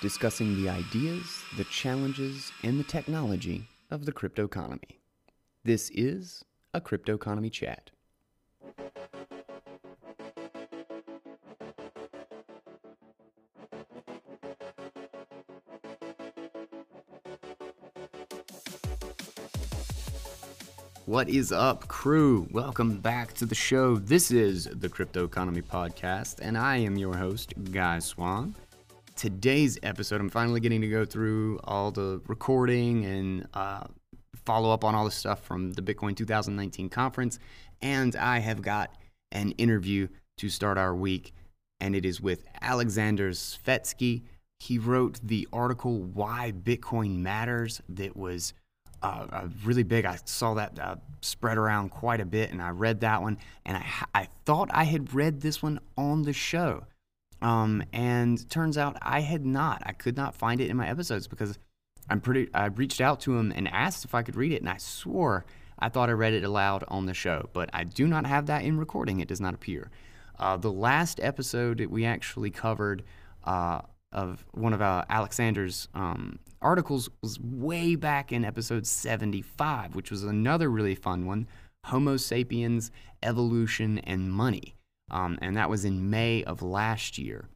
discussing the ideas, the challenges, and the technology of the crypto economy. This is a crypto economy chat. What is up, crew? Welcome back to the show. This is the Cryptoconomy Podcast, and I am your host, Guy Swan. Today's episode, I'm finally getting to go through all the recording and uh, follow up on all the stuff from the Bitcoin 2019 conference, and I have got an interview to start our week, and it is with Alexander Svetski. He wrote the article Why Bitcoin Matters that was uh, uh, really big. I saw that uh, spread around quite a bit, and I read that one, and I, I thought I had read this one on the show. Um, and turns out I had not. I could not find it in my episodes because I'm pretty. I reached out to him and asked if I could read it, and I swore I thought I read it aloud on the show, but I do not have that in recording. It does not appear. Uh, the last episode that we actually covered uh, of one of uh, Alexander's um, articles was way back in episode 75, which was another really fun one Homo sapiens, evolution, and money. Um, and that was in May of last year.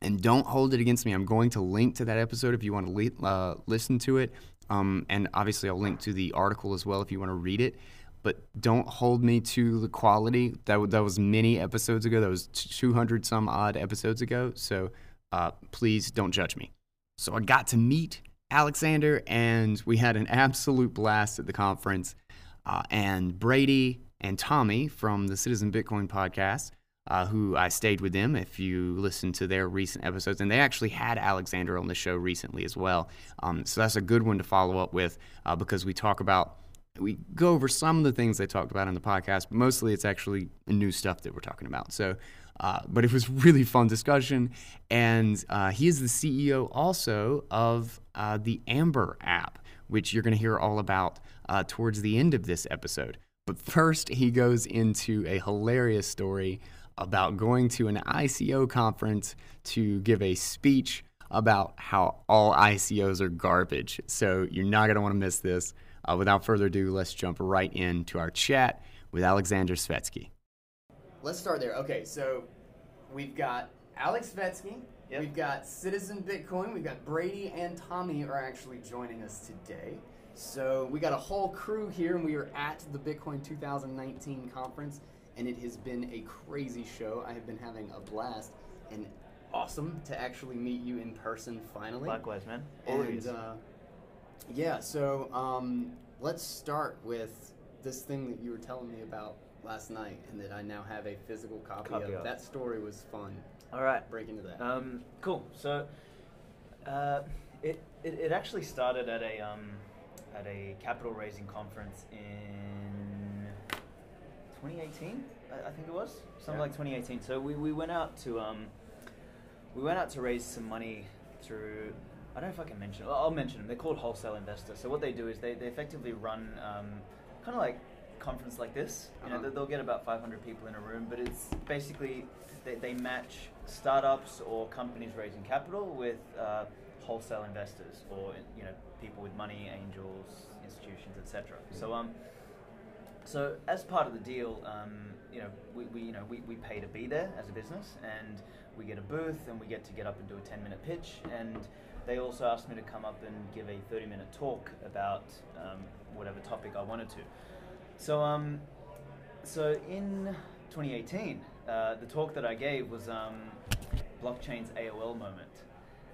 And don't hold it against me. I'm going to link to that episode if you want to le- uh, listen to it. Um, and obviously, I'll link to the article as well if you want to read it. But don't hold me to the quality. That, w- that was many episodes ago. That was 200 some odd episodes ago. So uh, please don't judge me. So I got to meet Alexander, and we had an absolute blast at the conference. Uh, and Brady and Tommy from the Citizen Bitcoin podcast, uh, who I stayed with them if you listen to their recent episodes. And they actually had Alexander on the show recently as well. Um, so that's a good one to follow up with uh, because we talk about, we go over some of the things they talked about in the podcast, but mostly it's actually new stuff that we're talking about. So, uh, but it was really fun discussion. And uh, he is the CEO also of uh, the Amber app, which you're going to hear all about uh, towards the end of this episode. But first, he goes into a hilarious story about going to an ICO conference to give a speech about how all ICOs are garbage. So you're not going to want to miss this. Uh, without further ado, let's jump right into our chat with Alexander Svetski. Let's start there. Okay, so we've got Aleks Svetski. Yep. We've got Citizen Bitcoin. We've got Brady and Tommy are actually joining us today. So we got a whole crew here, and we are at the Bitcoin 2019 conference, and it has been a crazy show. I have been having a blast, and awesome to actually meet you in person finally. Likewise, man. And uh, yeah, so um, let's start with this thing that you were telling me about last night, and that I now have a physical copy, Copy of. of. That story was fun. All right. Break into that. Um, cool. So, uh, it, it it actually started at a um, at a capital raising conference in 2018. I, I think it was something Yeah. like 2018. So we, we went out to um, we went out to raise some money through. I don't know if I can mention. I'll mention them. They're called wholesale investors. So what they do is they, they effectively run um, kind of like conference like this. You know, Uh-huh. they- they'll get about 500 people in a room, but it's basically they, they match startups or companies raising capital with uh, wholesale investors or you know people with money, angels, institutions, etc. So um, so as part of the deal, um, you know, we, we you know we, we pay to be there as a business, and we get a booth, and we get to get up and do a ten minute pitch, and they also asked me to come up and give a thirty minute talk about um, whatever topic I wanted to. So um, so in 2018, uh, the talk that I gave was um, blockchain's AOL moment,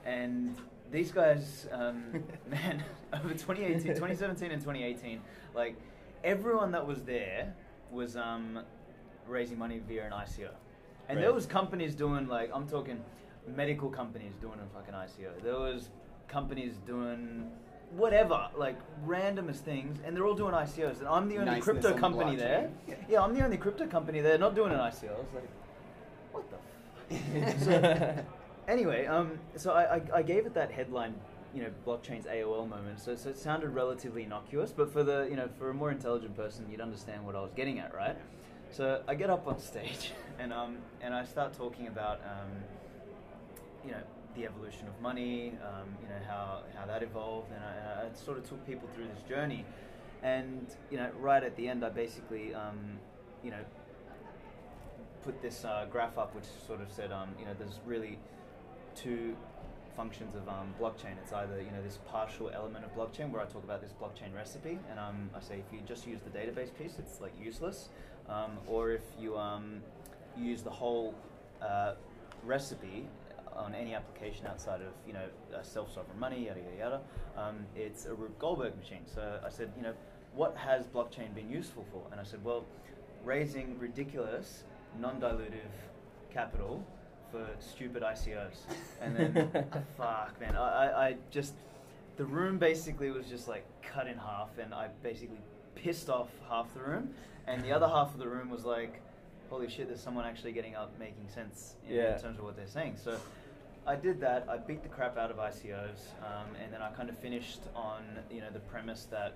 and these guys, um, man, over 2018, 2017 and 2018, like everyone that was there was um, raising money via an ICO, and there was companies doing like I'm talking medical companies doing a fucking ICO. There was companies doing whatever, like randomest things, and they're all doing ICOs. And I'm the only Niceness crypto on company blockchain. there. Yeah, I'm the only crypto company there not doing an ICO. I was like, what the f-? so, anyway, um, so I, I, I gave it that headline, you know, blockchain's AOL moment. So, so it sounded relatively innocuous, but for the, you know, for a more intelligent person, you'd understand what I was getting at, right? So I get up on stage and um, and I start talking about um, you know the evolution of money, um, you know how, how that evolved, and I, I, sort of took people through this journey. And you know, right at the end, I basically um, you know put this uh, graph up, which sort of said um, you know there's really two functions of um, blockchain. It's either you know this partial element of blockchain where I talk about this blockchain recipe, and um, I say if you just use the database piece, it's like useless, um, or if you um, use the whole uh, recipe on any application outside of you know self-sovereign money, yada yada yada, um, it's a Rube Goldberg machine. So I said, you know, what has blockchain been useful for? And I said, well, raising ridiculous, non-dilutive capital for stupid ICOs. And then, fuck, man, I, I, I just, the room basically was just like cut in half, and I basically pissed off half the room, and the other half of the room was like, holy shit, there's someone actually getting up making sense in, Yeah. in terms of what they're saying. So I did that. I beat the crap out of ICOs, um, and then I kind of finished on you know the premise that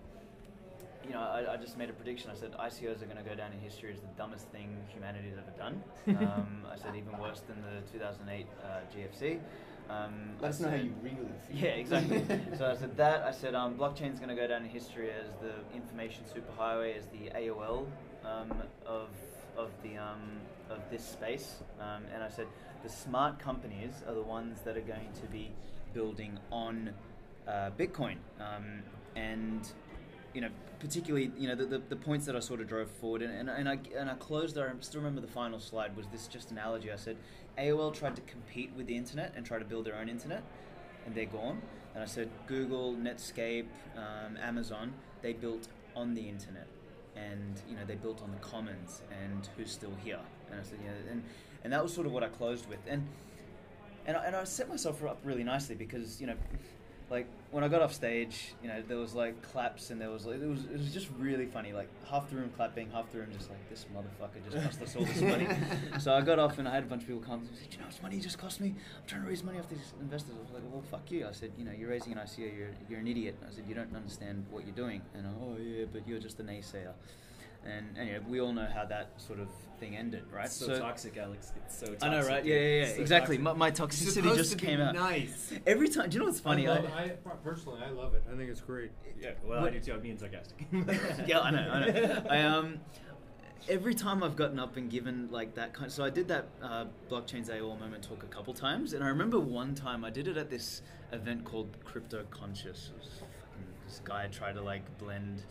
you know I, I just made a prediction. I said ICOs are going to go down in history as the dumbest thing humanity's ever done. Um, I said even worse than the 2008 uh, GFC. Um, Let us know how you really feel. yeah, exactly. so I said that. I said um, blockchain's going to go down in history as the information superhighway, as the AOL um, of of the um, of this space. Um, and I said the smart companies are the ones that are going to be building on uh, Bitcoin. Um, and you know, particularly, you know, the, the, the points that I sort of drove forward, and, and, and I and I closed. I still remember the final slide was this just analogy. I said AOL tried to compete with the internet and try to build their own internet, and they're gone. And I said Google, Netscape, um, Amazon, they built on the internet, and you know they built on the commons, and who's still here? And I said, yeah, and and that was sort of what I closed with, and and I, and I set myself up really nicely because you know like when I got off stage, you know, there was like claps and there was like it was it was just really funny. Like half the room clapping, half the room just like this motherfucker just cost us all this money. so I got off and I had a bunch of people come and said, you know, how much money just cost me? I'm trying to raise money off these investors. I was like, well, fuck you. I said, you know, you're raising an ICO, you're you're an idiot. I said, you don't understand what you're doing. And I, oh yeah, but you're just a naysayer. And anyway, we all know how that sort of thing ended, right? It's so, toxic, Aleks. It's so toxic. I know, right? Yeah, yeah, yeah. So exactly. My, my toxicity just came out. Nice. Every time, do you know what's funny? I, love, I personally, I love it. I think it's great. Yeah, well, What- I do too. I'm being sarcastic. yeah, I know, I know. I um, every time I've gotten up and given like that kind. So I did that uh, blockchains AOL moment talk a couple times, and I remember one time I did it at this event called Crypto Conscious. It was this guy tried to like blend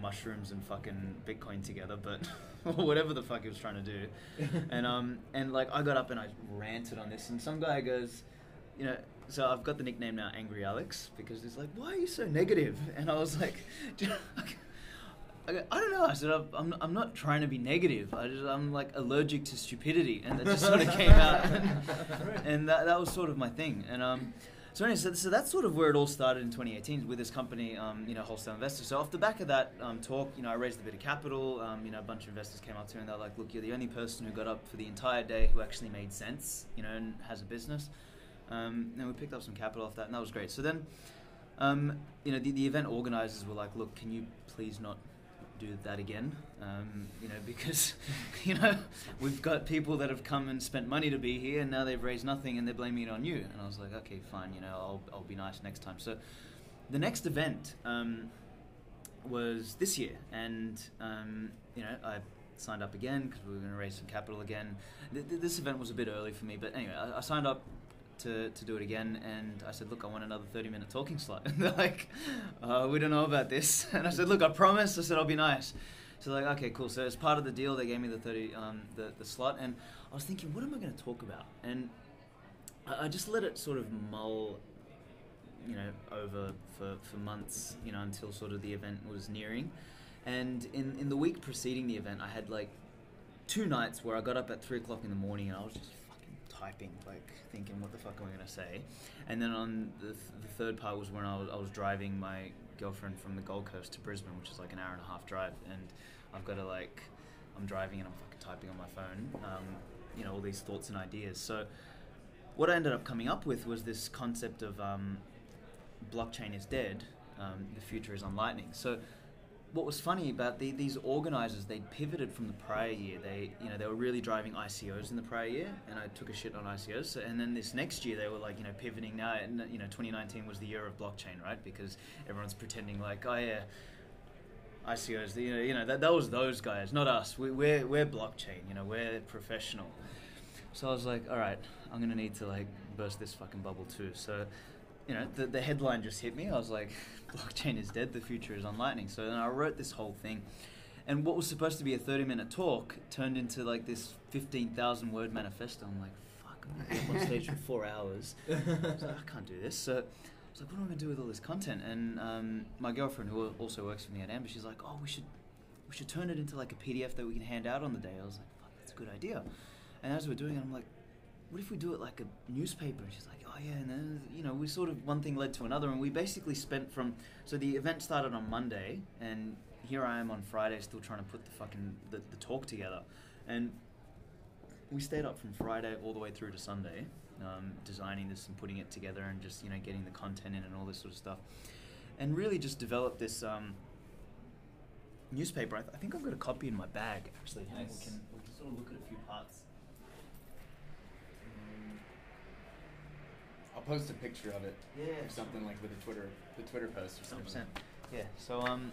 mushrooms and fucking Bitcoin together, but whatever the fuck he was trying to do, and um, and like I got up and I ranted on this, and some guy goes, you know. So I've got the nickname now, Angry Aleks, because he's like, "Why are you so negative?" And I was like, "Do you know, I, go, I don't know. I said I'm, I'm, not trying to be negative. I just I'm like allergic to stupidity, and that just sort of came out, and, and that, that was sort of my thing. And um, so anyway, so, so that's sort of where it all started in 2018 with this company, um, you know, Wholesale Investors. So off the back of that um, talk, you know, I raised a bit of capital. Um, you know, a bunch of investors came up to me and they're like, "Look, you're the only person who got up for the entire day who actually made sense, you know, and has a business." Um, and we picked up some capital off that, and that was great. So then, um, you know, the, the event organizers were like, "Look, can you please not do that again. Um, you know, because you know we've got people that have come and spent money to be here, and now they've raised nothing, and they're blaming it on you. And I was like, okay, fine. You know, I'll I'll be nice next time. So the next event um, was this year, and um, you know I signed up again because we were going to raise some capital again. Th- th- this event was a bit early for me, but anyway, I, I signed up to, to do it again and I said, look, I want another 30 minute talking slot. And they're like, uh, we don't know about this. And I said, look, I promise. I said, I'll be nice. So like, okay, cool. So as part of the deal, they gave me the 30, um, the, the slot. And I was thinking, what am I going to talk about? And I, I just let it sort of mull, you know, over for, for months, you know, until sort of the event was nearing. And in, in the week preceding the event, I had like two nights where I got up at three o'clock in the morning and I was just typing, like thinking, what the fuck am I gonna say? And then on the, th- the third part was when I was, I was driving my girlfriend from the Gold Coast to Brisbane, which is like an hour and a half drive, and I've got to like, I'm driving and I'm fucking typing on my phone, um, you know, all these thoughts and ideas. So what I ended up coming up with was this concept of um, blockchain is dead, um, the future is on lightning. So what was funny about the, these organizers, they pivoted from the prior year. They, you know, they were really driving ICOs in the prior year, and I took a shit on ICOs. So, and then this next year, they were like, you know, pivoting now. And you know, 2019 was the year of blockchain, right? Because everyone's pretending like, oh yeah, ICOs. You know, you know that, that was those guys, not us. We, we're we're blockchain. You know, we're professional. So I was like, all right, I'm gonna need to like burst this fucking bubble too. So, you know, the, the headline just hit me. I was like, blockchain is dead. The future is on Lightning. So then I wrote this whole thing, and what was supposed to be a 30 minute talk turned into like this 15,000 word manifesto. I'm like, fuck, I'm gonna be up on stage for four hours. I was like, I can't do this. So. I was like, what am I gonna do with all this content? And um, my girlfriend, who also works for me at Amber, she's like, oh, we should, we should turn it into like a PDF that we can hand out on the day. I was like, fuck, that's a good idea. And as we're doing it, I'm like, what if we do it like a newspaper? And she's like, oh yeah. And then, you know, we sort of, one thing led to another. And we basically spent from, so the event started on Monday. And here I am on Friday still trying to put the fucking, the, the talk together. And we stayed up from Friday all the way through to Sunday, um, designing this and putting it together and just, you know, getting the content in and all this sort of stuff. And really just developed this um, newspaper. I, th- I think I've got a copy in my bag, actually. Nice. We, can, we can sort of look at a few parts. I'll post a picture of it Yeah. or something like with a Twitter, the Twitter post or Hundred something. percent. Yeah. So um,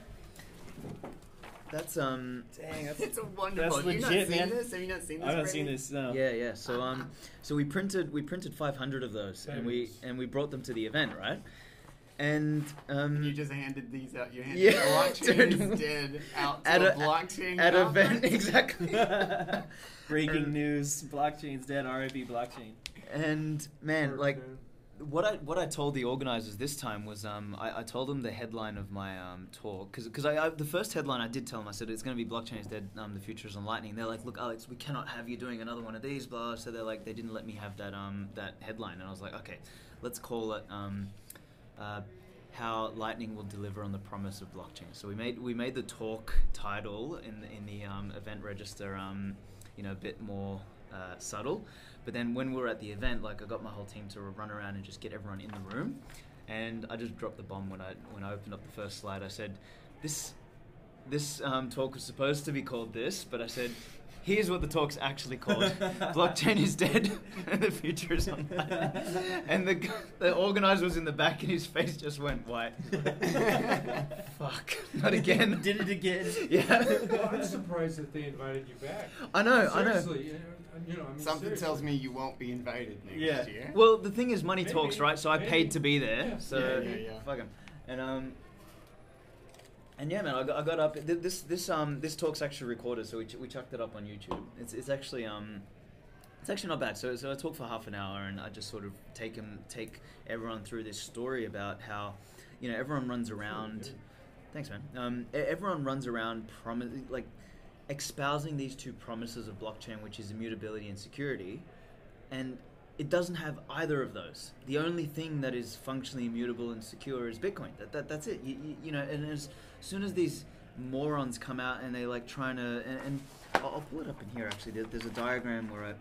that's um. Dang, that's, It's a wonderful. That's Have you not legit, seen man. this? Have you not seen this? I haven't seen this. No. Yeah, yeah. So um, so we printed we printed 500 of those, and we and we brought them to the event, right? And um, You just handed these out. You handed Yeah, blockchain dead out to At a, a- blockchain at conference? event exactly. Breaking And- news: blockchain's dead. RIP blockchain. And man, like what I what I told the organizers this time was um, I, I told them the headline of my um, talk because I, I the first headline I did tell them I said it's going to be blockchain is dead um, the future is on lightning. They're like look Aleks we cannot have you doing another one of these blah so they're like they didn't let me have that um, that headline. And I was like okay let's call it um, uh, how lightning will deliver on the promise of blockchain. So we made we made the talk title in the, in the um, event register um, you know a bit more uh, subtle but then when we were at the event, like I got my whole team to run around and just get everyone in the room, and I just dropped the bomb when I when I opened up the first slide. I said, "This this um, talk was supposed to be called this," but I said, "Here's what the talk's actually called: Blockchain is dead, and the future is on." and the the organizer was in the back, and his face just went white. Fuck, not again. Did it again. Yeah. well, I'm surprised that they invited you back. I know, I know. Seriously, you know, you know, I mean, Something seriously. tells me you won't be invited next Yeah. year. Well, the thing is, money Maybe, talks, right? So I maybe. paid to be there. Yeah. So Yeah, yeah, yeah. fuck 'em. And um, and yeah, man, I got, I got up. th- This this um this talk's actually recorded, so we, ch- we chucked it up on YouTube. It's it's actually um. It's actually not bad. So, so I talk for half an hour, and I just sort of take 'em- take everyone through this story about how, you know, everyone runs around. Thanks, man. Um, everyone runs around promi- like espousing these two promises of blockchain, which is immutability and security, and it doesn't have either of those. The only thing that is functionally immutable and secure is Bitcoin. That, that that's it. You, you, you know, and as soon as these morons come out and they like trying to and, and I'll pull it up in here actually. There, there's a diagram where I,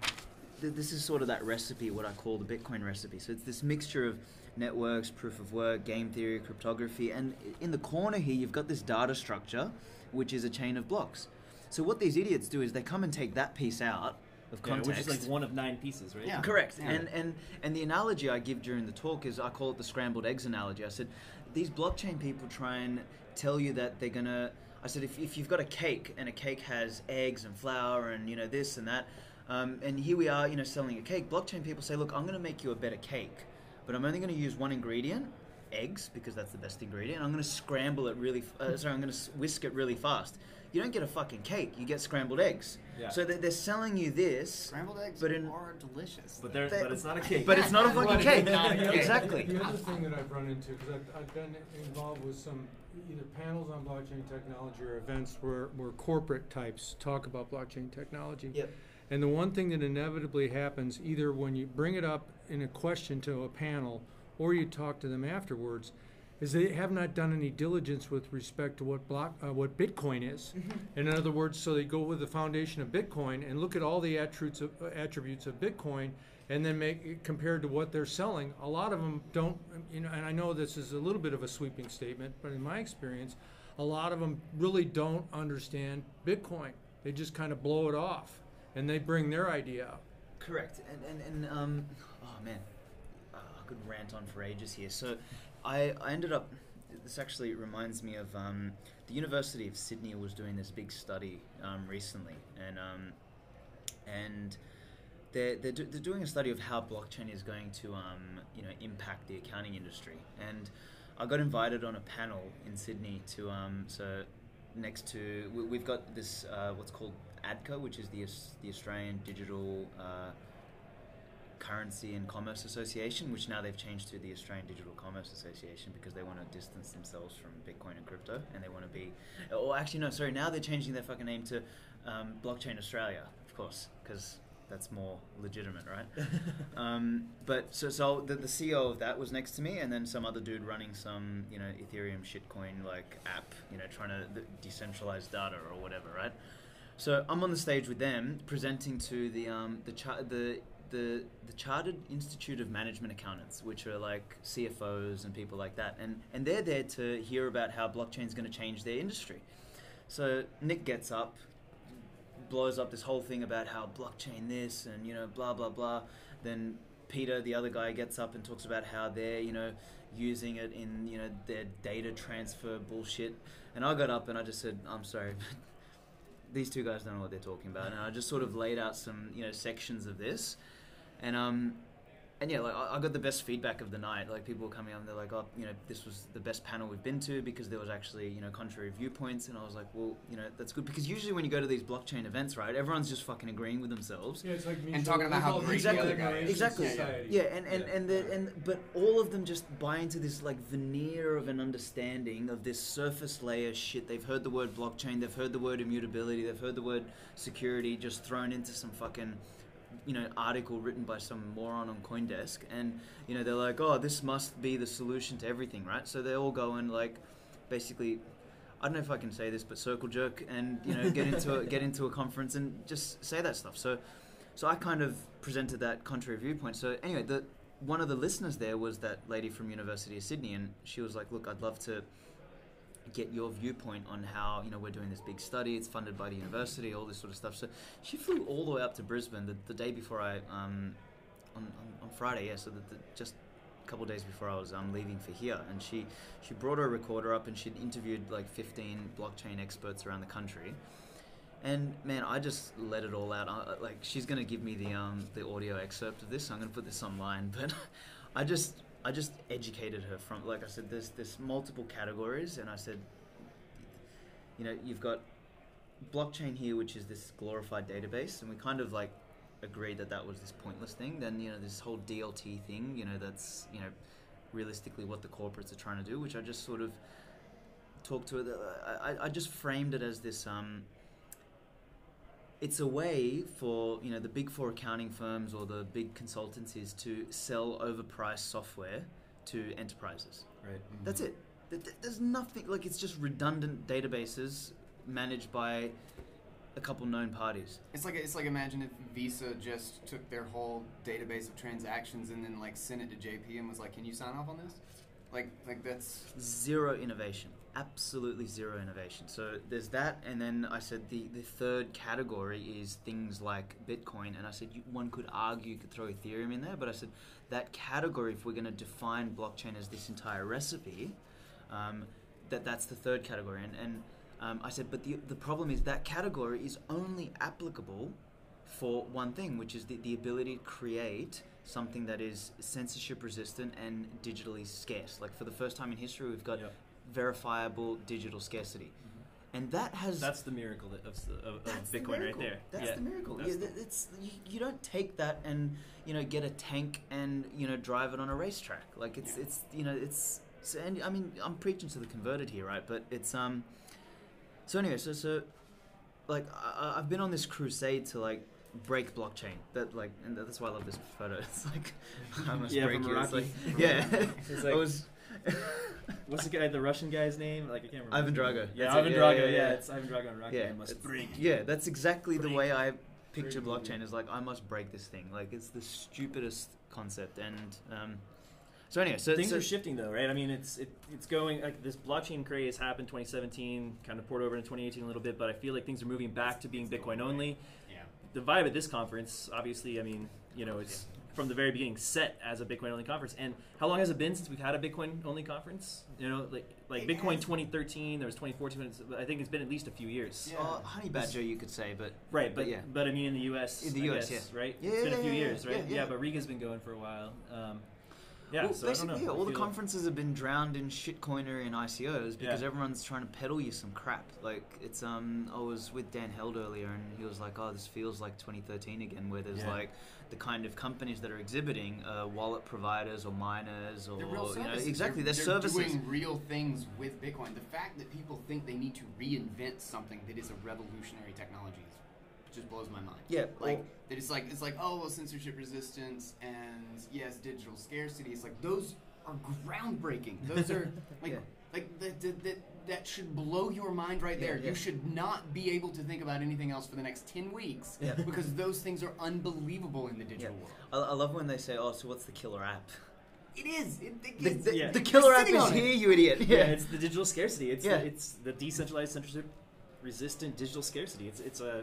th- this is sort of that recipe, what I call the Bitcoin recipe. So it's this mixture of networks, proof of work, game theory, cryptography, and in the corner here you've got this data structure, which is a chain of blocks. So what these idiots do is they come and take that piece out of Yeah, context. which is like one of nine pieces, right? Yeah. Correct. Yeah. And and and the analogy I give during the talk is I call it the scrambled eggs analogy. I said these blockchain people try and tell you that they're gonna. I said if, if you've got a cake and a cake has eggs and flour and you know this and that, um, and here we are, you know, selling a cake. Blockchain people say, look, I'm going to make you a better cake, but I'm only going to use one ingredient, eggs, because that's the best ingredient. I'm going to scramble it really. f- Uh, sorry, I'm going to whisk it really fast. You don't get a fucking cake. You get scrambled eggs. Yeah. So they're, they're selling you this. Scrambled eggs But in- are delicious. But there, They- but it's not a cake. But it's not a fucking What, cake. not cake. Exactly. The other thing that I've run into, because I've, I've been involved with some either panels on blockchain technology or events where, where corporate types talk about blockchain technology. Yep. And the one thing that inevitably happens, either when you bring it up in a question to a panel or you talk to them afterwards, is they have not done any diligence with respect to what block, uh, what Bitcoin is. In other words, so they go with the foundation of Bitcoin and look at all the attributes of, uh, attributes of Bitcoin, and then make it compared to what they're selling. A lot of them don't, you know. And I know this is a little bit of a sweeping statement, but in my experience, a lot of them really don't understand Bitcoin. They just kind of blow it off, and they bring their idea out. Correct. And and, and um, oh man, uh, I could rant on for ages here. So, I I ended up. This actually reminds me of um, the University of Sydney was doing this big study um, recently, and um, and they're, they're, do, they're doing a study of how blockchain is going to um, you know impact the accounting industry and I got invited on a panel in Sydney to um, so next to we, we've got this uh, what's called ADCA which is the the Australian Digital uh, Currency and Commerce Association which now they've changed to the Australian Digital Commerce Association because they want to distance themselves from Bitcoin and crypto and they want to be or actually no sorry now they're changing their fucking name to um, Blockchain Australia of course because that's more legitimate, right? um, but so, so the, the CEO of that was next to me, and then some other dude running some, you know, Ethereum shitcoin like app, you know, trying to decentralize data or whatever, right? So I'm on the stage with them presenting to the um, the char- the the the Chartered Institute of Management Accountants, which are like CFOs and people like that, and and they're there to hear about how blockchain is going to change their industry. So Nick gets up, blows up this whole thing about how blockchain this and you know blah blah blah. Then Peter, the other guy, gets up and talks about how they're you know using it in you know their data transfer bullshit. And I got up and I just said, I'm sorry. but These two guys don't know what they're talking about, and I just sort of laid out some, you know, sections of this, and um, and yeah, like I I got the best feedback of the night. Like people were coming up, and they're like, "Oh, you know, this was the best panel we've been to because there was actually, you know, contrary viewpoints." And I was like, "Well, you know, that's good because usually when you go to these blockchain events, right, everyone's just fucking agreeing with themselves." Yeah, it's like me And talking about how call it great the other Information guy is. Exactly. Society. Yeah, and and Yeah. and the, and but all of them just buy into this like veneer of an understanding of this surface layer shit. They've heard the word blockchain, they've heard the word immutability, they've heard the word security just thrown into some fucking you know article written by some moron on CoinDesk, and you know they're like, oh, this must be the solution to everything, right? So they all go and like basically. I don't know if I can say this, but circle jerk and you know get into a, get into a conference and just say that stuff. So, so I kind of presented that contrary viewpoint. So anyway, the one of the listeners there was that lady from University of Sydney, and she was like, "Look, I'd love to get your viewpoint on how you know we're doing this big study. It's funded by the university, all this sort of stuff." So she flew all the way up to Brisbane the, the day before I um, on, on, on Friday, yeah. So just a couple days before I was um, leaving for here, and she she brought her recorder up and she'd interviewed like 15 blockchain experts around the country. And man, I just let it all out. I, like she's gonna give me the um the audio excerpt of this. I'm gonna put this online, but I just I just educated her from like I said. There's there's multiple categories, and I said, you know, you've got blockchain here, which is this glorified database, and we kind of like agreed that that was this pointless thing. Then you know this whole DLT thing, you know, that's you know realistically what the corporates are trying to do, which I just sort of talked to her. I, I, just framed it as this um it's a way for you know the big four accounting firms or the big consultancies to sell overpriced software to enterprises. Right. Mm-hmm. That's it. Th- th- There's nothing like it's just redundant databases managed by a couple known parties. It's like it's like imagine if Visa just took their whole database of transactions and then like sent it to JP and was like, "Can you sign off on this?" Like like that's Zero innovation. Absolutely zero innovation. So there's that, and then I said the, the third category is things like Bitcoin, and I said you, one could argue you could throw Ethereum in there, but I said that category, if we're going to define blockchain as this entire recipe, um, that that's the third category, and, and um, I said, but the the problem is that category is only applicable for one thing, which is the, the ability to create something that is censorship resistant and digitally scarce. Like for the first time in history, we've got Yep. verifiable digital scarcity, and that has That's the miracle of, of, of that's the Bitcoin right there. That's yeah. the miracle. That's yeah, the- it's you, you don't take that and you know get a tank and you know drive it on a racetrack. Like it's Yeah. it's you know it's so, and I mean I'm preaching to the converted here, right? But it's um. So anyway, so so like I- I've been on this crusade to like break blockchain. That like and that's why I love this photo. It's like I must Yeah, break you. It's like, yeah. It's I like- was. What's the guy? The Russian guy's name? Like I can't remember. Ivan Drago. Yeah, That's. Ivan Drago. yeah, Yeah, yeah. it's Ivan Drago and Rocky. yeah, I must it's- break. Yeah, that's exactly the way I picture Break. blockchain. Is like I must break this thing. Like it's the stupidest concept, and um, So anyway, so Things so, are shifting though, right? I mean, it's it, it's going like this blockchain craze happened 2017, kind of poured over into 2018 a little bit, but I feel like things are moving back to being Bitcoin only. Yeah. The vibe at this conference, obviously, I mean, you know, it's from the very beginning set as a Bitcoin only conference. And how long has it been since we've had a Bitcoin only conference? You know, like like It Bitcoin has- 2013, there was 2014. it's- I think it's been at least a few years. Yeah. uh, honey badger, you could say, but Right, but yeah. but I mean in the U.S. In the I US, guess, yeah. right? Yeah, it's been yeah, a few yeah, years, yeah, right? yeah. but Riga's been going for a while. Um, yeah, well, so I don't basically, know. yeah, all the conferences have been drowned in shitcoinery and ICOs because Yeah. everyone's trying to peddle you some crap. Like it's um, I was with Dan Held earlier, and he was like, "Oh, this feels like 2013 again, where there's Yeah. like the kind of companies that are exhibiting uh, wallet providers or miners or They're real you know services. exactly They're, they're, they're services. doing real things with Bitcoin. The fact that people think they need to reinvent something that is a revolutionary technology is- just blows my mind. Yeah, like well- that it's like it's like oh well censorship resistance and yes digital scarcity. It's like those are groundbreaking. Those are like Yeah. like that that that that should blow your mind right Yeah, there. yeah. You should not be able to think about anything else for the next ten weeks Yeah. because those things are unbelievable in the Yeah. digital world. I, I love when they say, "Oh, so what's the killer app?" It is. It, it, The, the, Yeah. the killer app is on it. here, you idiot. yeah, it's the digital scarcity. It's Yeah. the, it's the decentralized censorship resistant digital scarcity. It's it's a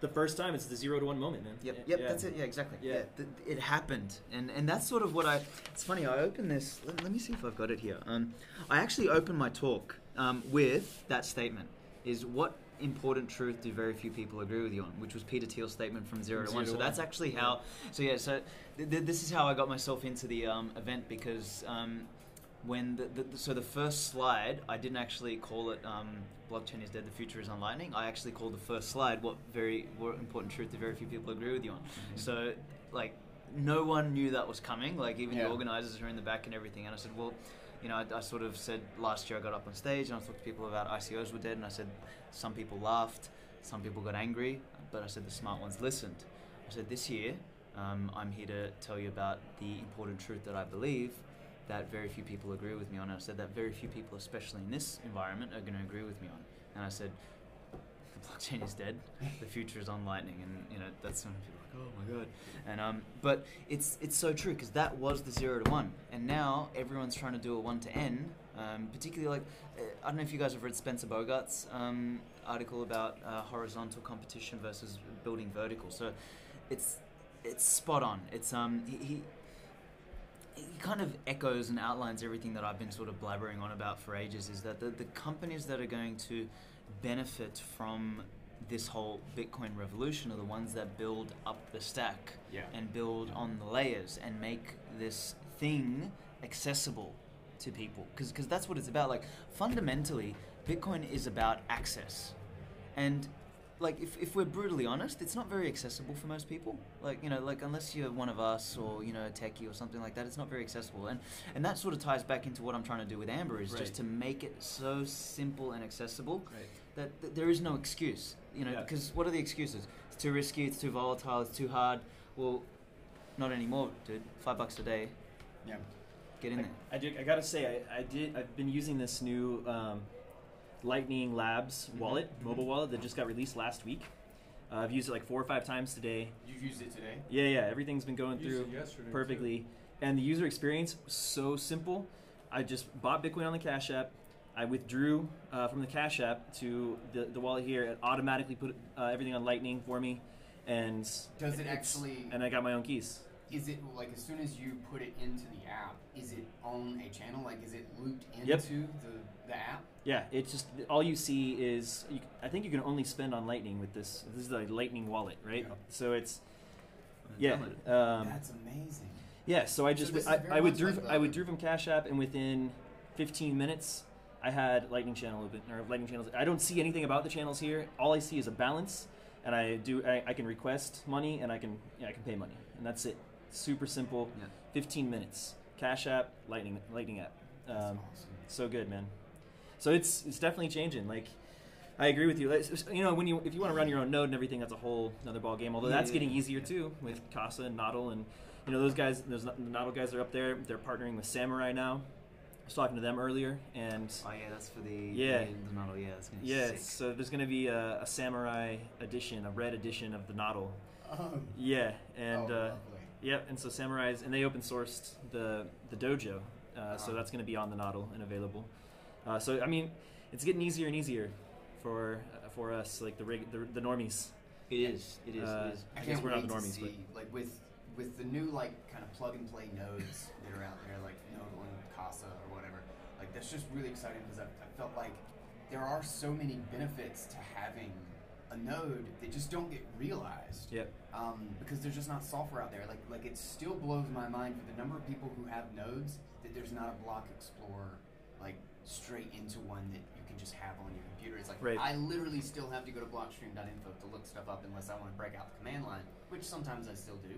the first time it's the zero to one moment, man. Yep, yep, yeah. that's it. Yeah, exactly. Yeah, Yeah. th- it happened, and and that's sort of what I. It's funny. I opened this. Let, let me see if I've got it here. Um, I actually opened my talk um, with that statement. Is what important truth do very few people agree with you on? Which was Peter Thiel's statement from zero From to zero one. to So that's actually how. So yeah. So th- th- this is how I got myself into the um, event because. Um, when the, the so the first slide I didn't actually call it um, blockchain is dead the future is on lightning. I actually called the first slide what very what important truth that very few people agree with you on. So like no one knew that was coming like even Yeah. the organizers are in the back and everything. And I said well you know I, I sort of said last year I got up on stage and I talked to people about ICOs were dead and I said some people laughed some people got angry but I said the smart ones listened. I said this year um, I'm here to tell you about the important truth that I believe that very few people agree with me on. I said that very few people, especially in this environment, are going to agree with me on. And I said, the blockchain is dead. The future is on Lightning, and you know that's when people are like, oh my god. And um, but it's it's so true because that was the zero to one, and now everyone's trying to do a one to n. Um, particularly like uh, I don't know if you guys have read Spencer Bogart's um, article about uh, horizontal competition versus building vertical. So it's it's spot on. It's um he, he he kind of echoes and outlines everything that I've been sort of blabbering on about for ages is that the, the companies that are going to benefit from this whole Bitcoin revolution are the ones that build up the stack Yeah. and build on the layers and make this thing accessible to people. Because that's what it's about. Like fundamentally Bitcoin is about access. And like if, if we're brutally honest it's not very accessible for most people like you know like unless you're one of us or you know a techie or something like that it's not very accessible and and that sort of ties back into what i'm trying to do with amber is Right. just to make it so simple and accessible Right. that, that there is no excuse you know Yeah. because what are the excuses it's too risky it's too volatile it's too hard well not anymore dude five bucks a day Yeah. get in I, there I, do, I gotta say, I, I did. I've been using this new um, Lightning Labs wallet, mobile wallet that just got released last week. Uh, I've used it like four or five times today. You've used it today. Yeah, yeah, everything's been going Used through yesterday, too. perfectly, and the user experience was so simple. I just bought Bitcoin on the Cash App. I withdrew uh, from the Cash App to the, the wallet here. It automatically put uh, everything on Lightning for me, and Does it actually- And I got my own keys. Is it like as soon as you put it into the app, is it on a channel? Like, is it looped into Yep. the the app? Yeah, it's just all you see is. You, I think you can only spend on Lightning with this. This is a Lightning wallet, right? Yeah. So it's yeah, um, That's amazing. yeah. So I just this is I, very I much withdrew like I withdrew from Cash App, and within 15 minutes, I had Lightning channel open or Lightning channels. I don't see anything about the channels here. All I see is a balance, and I do I, I can request money, and I can yeah, I can pay money, and that's it. Super simple. Yeah. 15 minutes. Cash App, Lightning Lightning app. Um, That's awesome. so good, man. So it's it's definitely changing. Like, I agree with you. You know, when you if you want to run your own node and everything, that's a whole another ball game. Although Yeah, that's yeah, getting easier too with Casa and Nodl and you know those guys. Those the Nodl guys are up there. They're partnering with Samurai now. I was talking to them earlier, and oh yeah that's for the Yeah. the, the model yeah that's gonna be yeah, sick. so there's going to be a, a Samurai edition, a red edition of the Nodl. Um, Yeah, and oh, uh. Yep, and so Samurai's and they open sourced the the dojo, uh, so Uh-huh. that's going to be on the Nodl and available. Uh, so I mean, it's getting easier and easier for uh, for us, like the rig, the, the normies. It is. It is. Uh, it is. I I guess we're not the normies, see like with with the new like kind of plug and play nodes that are out there, like Node and Casa, or whatever. Like that's just really exciting because I, I felt like there are so many benefits to having a node that just don't get realized. Yep. um, because there's just not software out there. Like, like it still blows my mind for the number of people who have nodes that there's not a block explorer like straight into one that you can just have on your computer. It's like Right. I literally still have to go to blockstream.info to look stuff up unless I want to break out the command line, which sometimes I still do.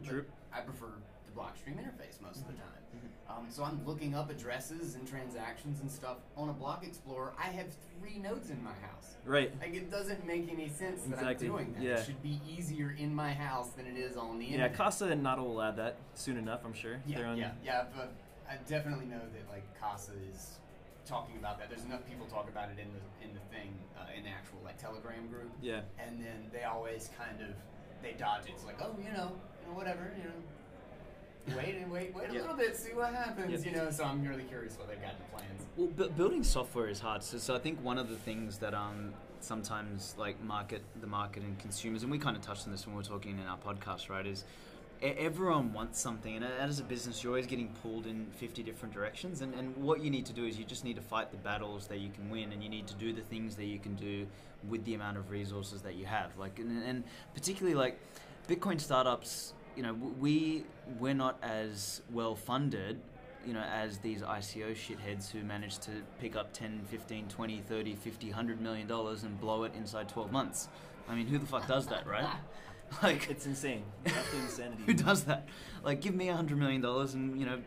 But I prefer the blockstream interface most of the time. Mm-hmm. Um, so I'm looking up addresses and transactions and stuff on a block explorer. I have three nodes in my house. Right. Like it doesn't make any sense that I'm doing that. yeah. It should be easier in my house than it is on the Yeah, internet. Yeah, Casa and Nodl will add that soon enough, I'm sure. yeah, yeah, yeah. But I definitely know that like Casa is talking about that. There's enough people talk about it in the in the thing uh, in the actual like Telegram group. Yeah. And then they always kind of they dodge it. It's like oh you know you know whatever you know. Wait and wait, wait a Yeah. little bit, see what happens. Yeah. You know, so I'm really curious what they've got in the plans. Well, bu- building software is hard. So, so I think one of the things that um, sometimes like market the market and consumers, and we kind of touched on this when we were talking in our podcast, right? Is everyone wants something, and as a business, you're always getting pulled in 50 different directions. And, and what you need to do is you just need to fight the battles that you can win, and you need to do the things that you can do with the amount of resources that you have. Like, and, and particularly like Bitcoin startups, you know, we we're not as well funded you know, as these ICO shitheads who manage to pick up 10, 15, 20, 30, 50, 100 million dollars and blow it inside 12 months. I mean, who the fuck does that, right? Like, It's insane. Absolute insanity. who does that? Like, give me a hundred million dollars and you know,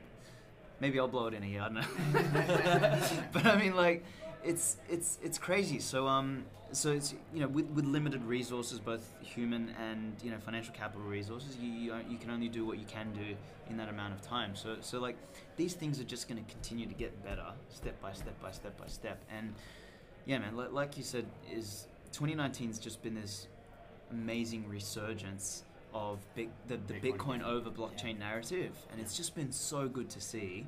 maybe I'll blow it in a year. I don't know. but I mean, like, it's it's it's crazy. So um, so it's you know, with, with limited resources, both human and you know financial capital resources, you you, you can only do what you can do in that amount of time. So so like, these things are just going to continue to get better, step by step by step by step. And yeah, man, like, like you said, is 2019's just been this amazing resurgence of big, the, the Bitcoin. Bitcoin, over blockchain narrative, and it's just been so good to see.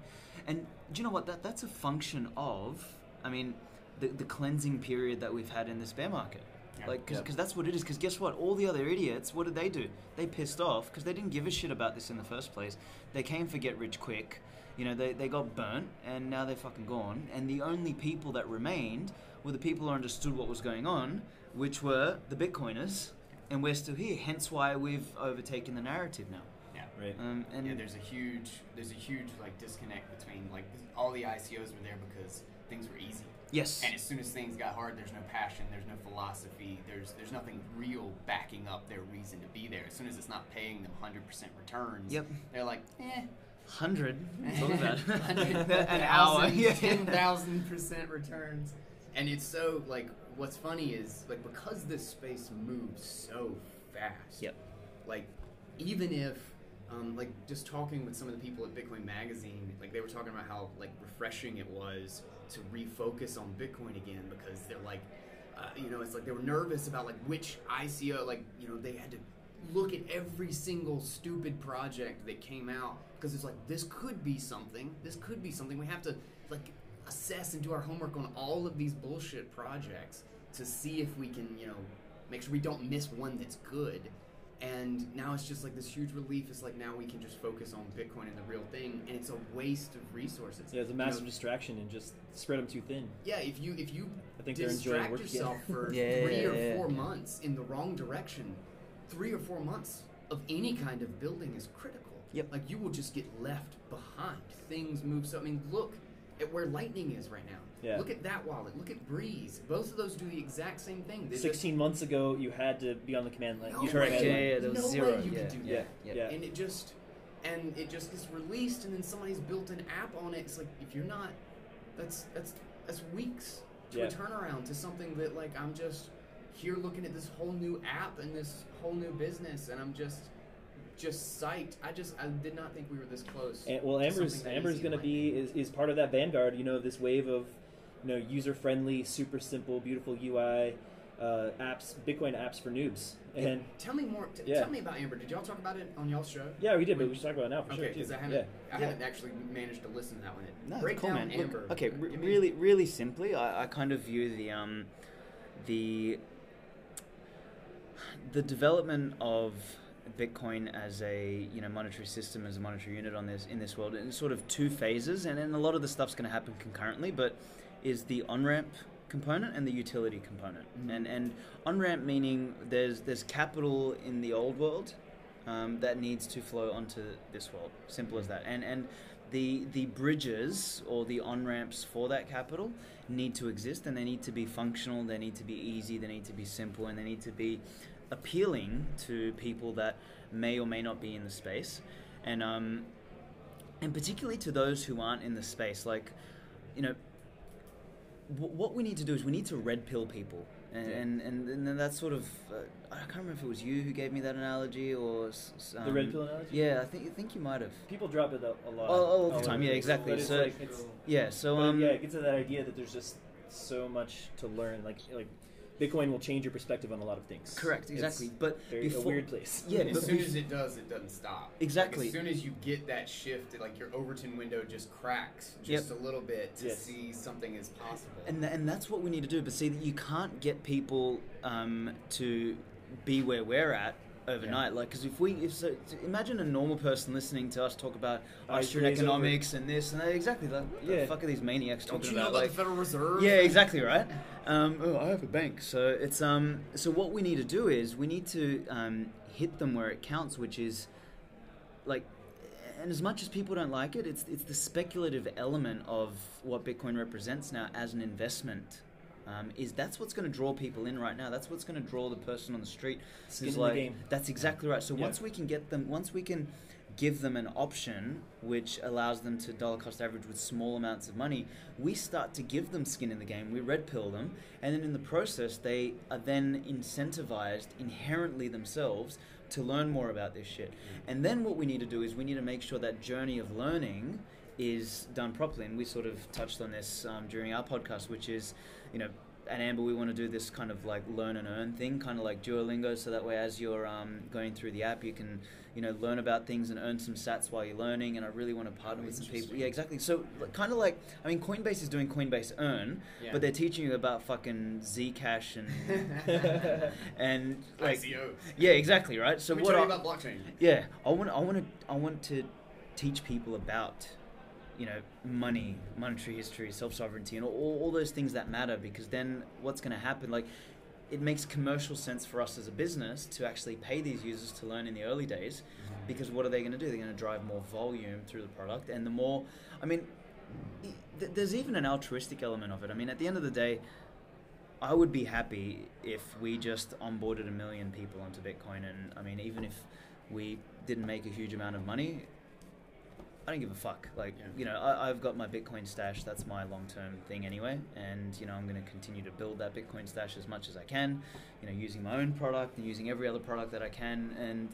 And do you know what? That that's a function of, I mean, the, the cleansing period that we've had in this bear market. Yeah. Like, because Yeah. that's what it is. Because guess what? All the other idiots, what did they do? They pissed off because they didn't give a shit about this in the first place. They came for get rich quick. You know, they, they got burnt and now they're fucking gone. And the only people that remained were the people who understood what was going on, which were the Bitcoiners. And we're still here. Hence why we've overtaken the narrative now. Yeah. Right. Um, and yeah, there's a huge there's a huge like disconnect between like all the ICOs were there because things were easy. yes, And as soon as things got hard, there's no passion, there's no philosophy, there's there's nothing real backing up their reason to be there. As soon as it's not paying them 100% returns, Yep. they're like, eh. hundred. Talk about Hundred an hour. ten thousand percent returns. And it's so like what's funny is like because this space moves so fast. Yep. Like even if um, like just talking with some of the people at Bitcoin Magazine, like they were talking about how like refreshing it was to refocus on Bitcoin again because they're like, uh, you know, it's like they were nervous about like which ICO, like you know, they had to look at every single stupid project that came out because it's like this could be something. This could be something. We have to like assess and do our homework on all of these bullshit projects to see if we can, you know, make sure we don't miss one that's good. And now it's just like this huge relief. It's like now we can just focus on Bitcoin and the real thing, and it's a waste of resources. Yeah, it's a You massive know, distraction and just spread them too thin. yeah, if you if you I think they're enjoying distract working yourself for Yeah, three yeah, or yeah, four yeah. months in the wrong direction, three or four months of any kind of building is critical. Yep. Like you will just get left behind. Things move so. I mean, look at where Lightning is right now. Yeah. Look at that wallet. Look at Breeze. Both of those do the exact same thing. They just- 16 months ago, you had to be on the command line. no you way. command Yeah, yeah, there was no zero, way you yeah, could do yeah, that. yeah. And it just and it just gets released and then somebody's built an app on it. It's like if you're not that's that's that's weeks to Yeah. a turnaround to something that like I'm just here looking at this whole new app and this whole new business and I'm just just psyched. I just I did not think we were this close. And, well, to Amber's Amber's going to be is, is part of that vanguard. You know, this wave of you know user friendly, super simple, beautiful UI. uh, apps, Bitcoin apps for noobs. And tell me more. T- Yeah. Tell me about Amber. Did y'all talk about it on y'all's show? yeah, we did, but we should talk about it now for Okay, sure. too. because I haven't, Yeah. I Yeah. haven't actually managed to listen to that one. No, Break cool, down man. Look, Amber. okay, Give re- me- really, really simply, I, I kind of view the um, the the development of Bitcoin as a you know monetary system as a monetary unit on this in this world in sort of two phases, and, and a lot of the stuff's going to happen concurrently, but is the on ramp component and the utility component, Mhm. and and on ramp meaning there's there's capital in the old world um, that needs to flow onto this world. Simple as that. And and the the bridges or the on ramps for that capital need to exist, and they need to be functional. They need to be easy. They need to be simple, and they need to be appealing to people that may or may not be in the space, and um, and particularly to those who aren't in the space. Like, you know, wh- what we need to do is we need to red pill people. And, and, and, and that's sort of uh, I can't remember if it was you who gave me that analogy or s- The red um, pill analogy? Yeah, I think I think you might have. People drop it a, a lot. All- all the over time, yeah, exactly. So- like, Yeah, so um, yeah, it gets to that idea that there's just so much to learn. Like like Bitcoin will change your perspective on a lot of things. correct, It's exactly. But very, before, a weird place. Yeah, as soon as it does, it doesn't stop. Exactly. Like, as soon as you get that shift, like your Overton window just cracks just a little bit to Yes. see something is possible. and th- and that's what we need to do. But see, that you can't get people um, to be where we're at overnight. Like, because if we, if so, t- imagine a normal person listening to us talk about Ice Austrian glaze over. economics and this and that. Exactly, like, what the Yeah. fuck are these maniacs Don't talking you know about? about like, the Federal Reserve? Yeah, exactly right. Um, oh, I have a bank, so it's um. So what we need to do is we need to um, hit them where it counts, which is like, and as much as people don't like it, it's it's the speculative element of what Bitcoin represents now as an investment. Um, is that's what's going to draw people in right now. That's what's going to draw the person on the street. Skin in the game. That's exactly right. So Yeah. once we can get them, once we can give them an option which allows them to dollar cost average with small amounts of money, we start to give them skin in the game. We red pill them, and then in the process, they are then incentivized inherently themselves to learn more about this shit. And then what we need to do is we need to make sure that journey of learning is done properly. And we sort of touched on this um, during our podcast, which is, you know, at Amber, we want to do this kind of like learn and earn thing, kind of like Duolingo, so that way as you're um, going through the app, you can, you know, learn about things and earn some sats while you're learning. And I really want to partner with some people. Yeah, exactly. So kind of like, I mean, Coinbase is doing Coinbase Earn, Yeah. but they're teaching you about fucking Zcash and and like, ICOs. yeah, exactly, right. So me what? I- about blockchain. yeah, I want, I want to, I want to teach people about, you know, money, monetary history, self sovereignty, and all, all those things that matter. Because then, what's going to happen? Like, it makes commercial sense for us as a business to actually pay these users to learn in the early days. Because what are they going to do? They're going to drive more volume through the product, and the more, I mean, th- there's even an altruistic element of it. I mean, at the end of the day. I would be happy if we just onboarded a million people onto Bitcoin, and I mean, even if we didn't make a huge amount of money, I don't give a fuck. Like, Yeah. you know, I, I've got my Bitcoin stash. That's my long-term thing anyway, and you know, I'm going to continue to build that Bitcoin stash as much as I can. You know, using my own product and using every other product that I can, and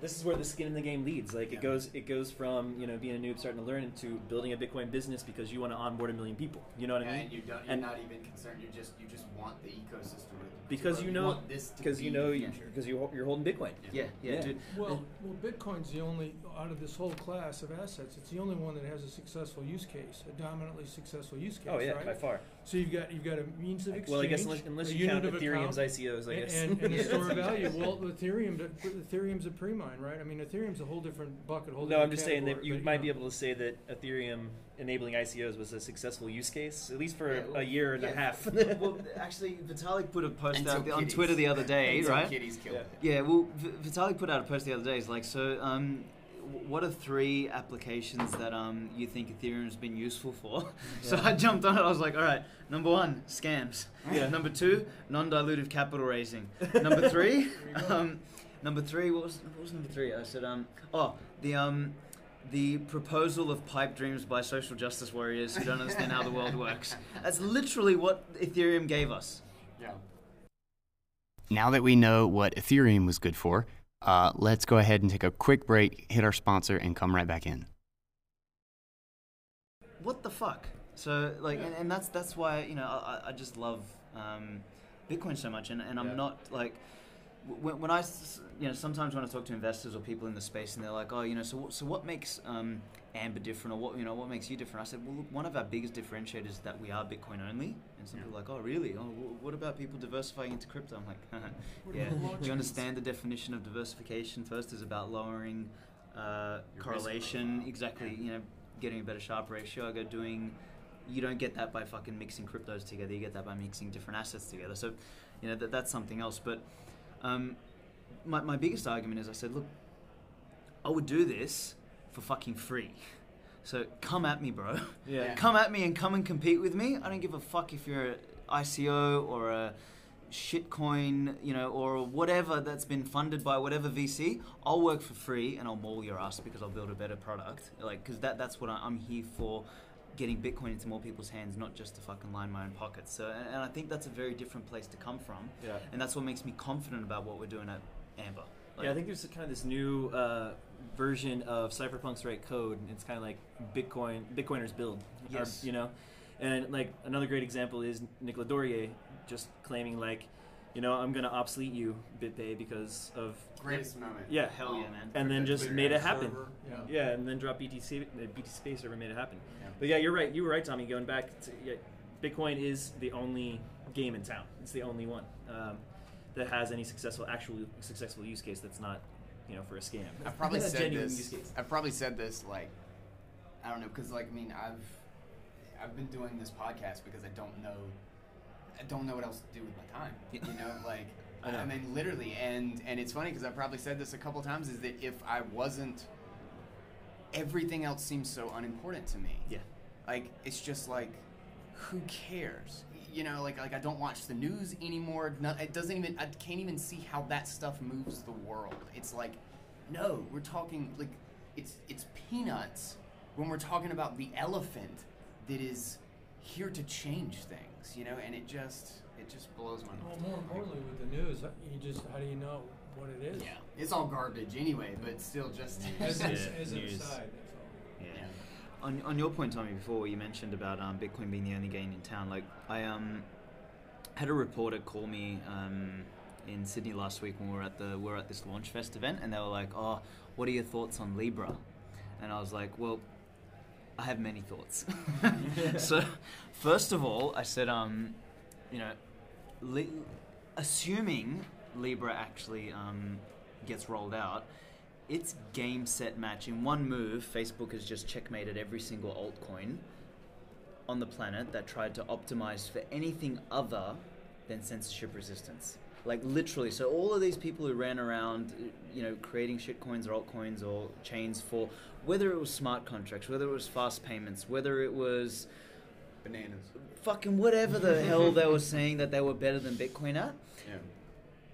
this is where the skin in the game leads. Like Yeah. it goes, it goes from you know being a noob starting to learn into building a Bitcoin business because you want to onboard a million people. You know what I mean? And you don't, you're And- not even concerned. You just you just want the ecosystem. because you know, want this to because you be know, the because you you're holding Bitcoin. yeah, yeah, Yeah. dude. Well, well, Bitcoin's the only out of this whole class of assets. It's the only one that has a successful use case, a dominantly successful use case. Oh yeah, right? by far. So you've got you've got a means of exchange. Well, I guess unless, unless a you count unit of Ethereum's account, ICOs, I and- guess. and, and Yeah, the store of value. Well, Ethereum, Ethereum's a pre-mine, right? I mean, Ethereum's a whole different bucket. Whole no, I'm different just saying that you but, might know. be able to say that Ethereum enabling ICOs was a successful use case, at least for Yeah, well, a year and yeah. a half. well, actually, Vitalik put a post Until out on. Twitter the other day, right? Kitties killed Yeah. Yeah, well, V- Vitalik put out a post the other day. He's like, so, um, w- what are three applications that um you think Ethereum's been useful for? so I jumped on it. I was like, all right, number one, scams. Yeah. Number two, non-dilutive capital raising. Number three, um, number three, what was what was number three? I said, um, oh, the um. The proposal of pipe dreams by social justice warriors who don't understand how the world works. That's literally what Ethereum gave us. Yeah. Now that we know what Ethereum was good for, uh, let's go ahead and take a quick break, hit our sponsor, and come right back in. what the fuck? So like, and, and that's that's why you know I, I just love um, Bitcoin so much, and, and I'm Yeah. not like when, I, you know sometimes when I talk to investors or people in the space and they're like, oh, you know, so what, so what makes um, Amber different, or what you know, what makes you different? I said, well, look, one of our biggest differentiators is that we are Bitcoin only, and some Yeah. people are like, oh, really? Oh, wh- what about people diversifying into crypto? I'm like, yeah. Do you understand the definition of diversification? First is about lowering uh, correlation, profile. exactly. You know, getting a better Sharpe ratio. I go doing. You don't get that by fucking mixing cryptos together. You get that by mixing different assets together. So, you know, that, that's something else. But um, my, my biggest argument is I said, look, I would do this for fucking free. So come at me, bro. Yeah. Come at me and come and compete with me. I don't give a fuck if you're an ICO or a shitcoin, you know, or whatever that's been funded by whatever VC. I'll work for free and I'll maul your ass because I'll build a better product. Like, because that, that's what I, I'm here for. Getting Bitcoin into more people's hands, not just to fucking line my own pockets. So, and, and I think that's a very different place to come from, Yeah. and that's what makes me confident about what we're doing at Amber. Like, yeah, I think there's kind of this new uh, version of Cypherpunks write code. and It's kind of like Bitcoin, Bitcoiners build. or, Yes. you know, and like another great example is Nicolas Dorier just claiming like, you know, I'm gonna obsolete you, BitPay, because of Greatest moment. Yeah. hell yeah, man. and then just made it happen. server, Yeah. Yeah, and then drop BTC, the BTCPay server made it happen. Yeah. But yeah, you're right. You were right, Tommy. Going back to yeah, Bitcoin is the only game in town. It's the only one um, that has any successful, actual successful use case that's not, you know, for a scam. I've probably said genuine this. use case. I've probably said this like I don't know because like I mean I've I've been doing this podcast because I don't know I don't know what else to do with my time. You know, like I I, mean literally, and and it's funny because I've probably said this a couple times is that if I wasn't, everything else seems so unimportant to me. Yeah. Like it's just like, who cares? You know, like like I don't watch the news anymore. No, it doesn't even. I can't even see how that stuff moves the world. It's like, no, we're talking like, it's it's peanuts when we're talking about the elephant that is here to change things. You know, and it just it just blows my mind. Well, mind. more importantly, with the news, you just how do you know what it is? Yeah, it's all garbage anyway, but still just. As, an- Yeah, as an news. aside, that's all. Yeah. Yeah. On, on your point, Tommy, before you mentioned about um, Bitcoin being the only game in town, like I um, had a reporter call me um, in Sydney last week when we were at the we were at this Launchfest event, and they were like, "Oh, what are your thoughts on Libra?" And I was like, "Well, I have many thoughts." so, first of all, I said, um, you know, li- assuming Libra actually um, gets rolled out, it's game set match in one move. Facebook has just checkmated every single altcoin on the planet that tried to optimize for anything other than censorship resistance. Like literally, so all of these people who ran around, you know, creating shitcoins or altcoins or chains for whether it was smart contracts, whether it was fast payments, whether it was Bananas. fucking whatever the hell they were saying that they were better than Bitcoin at. Yeah.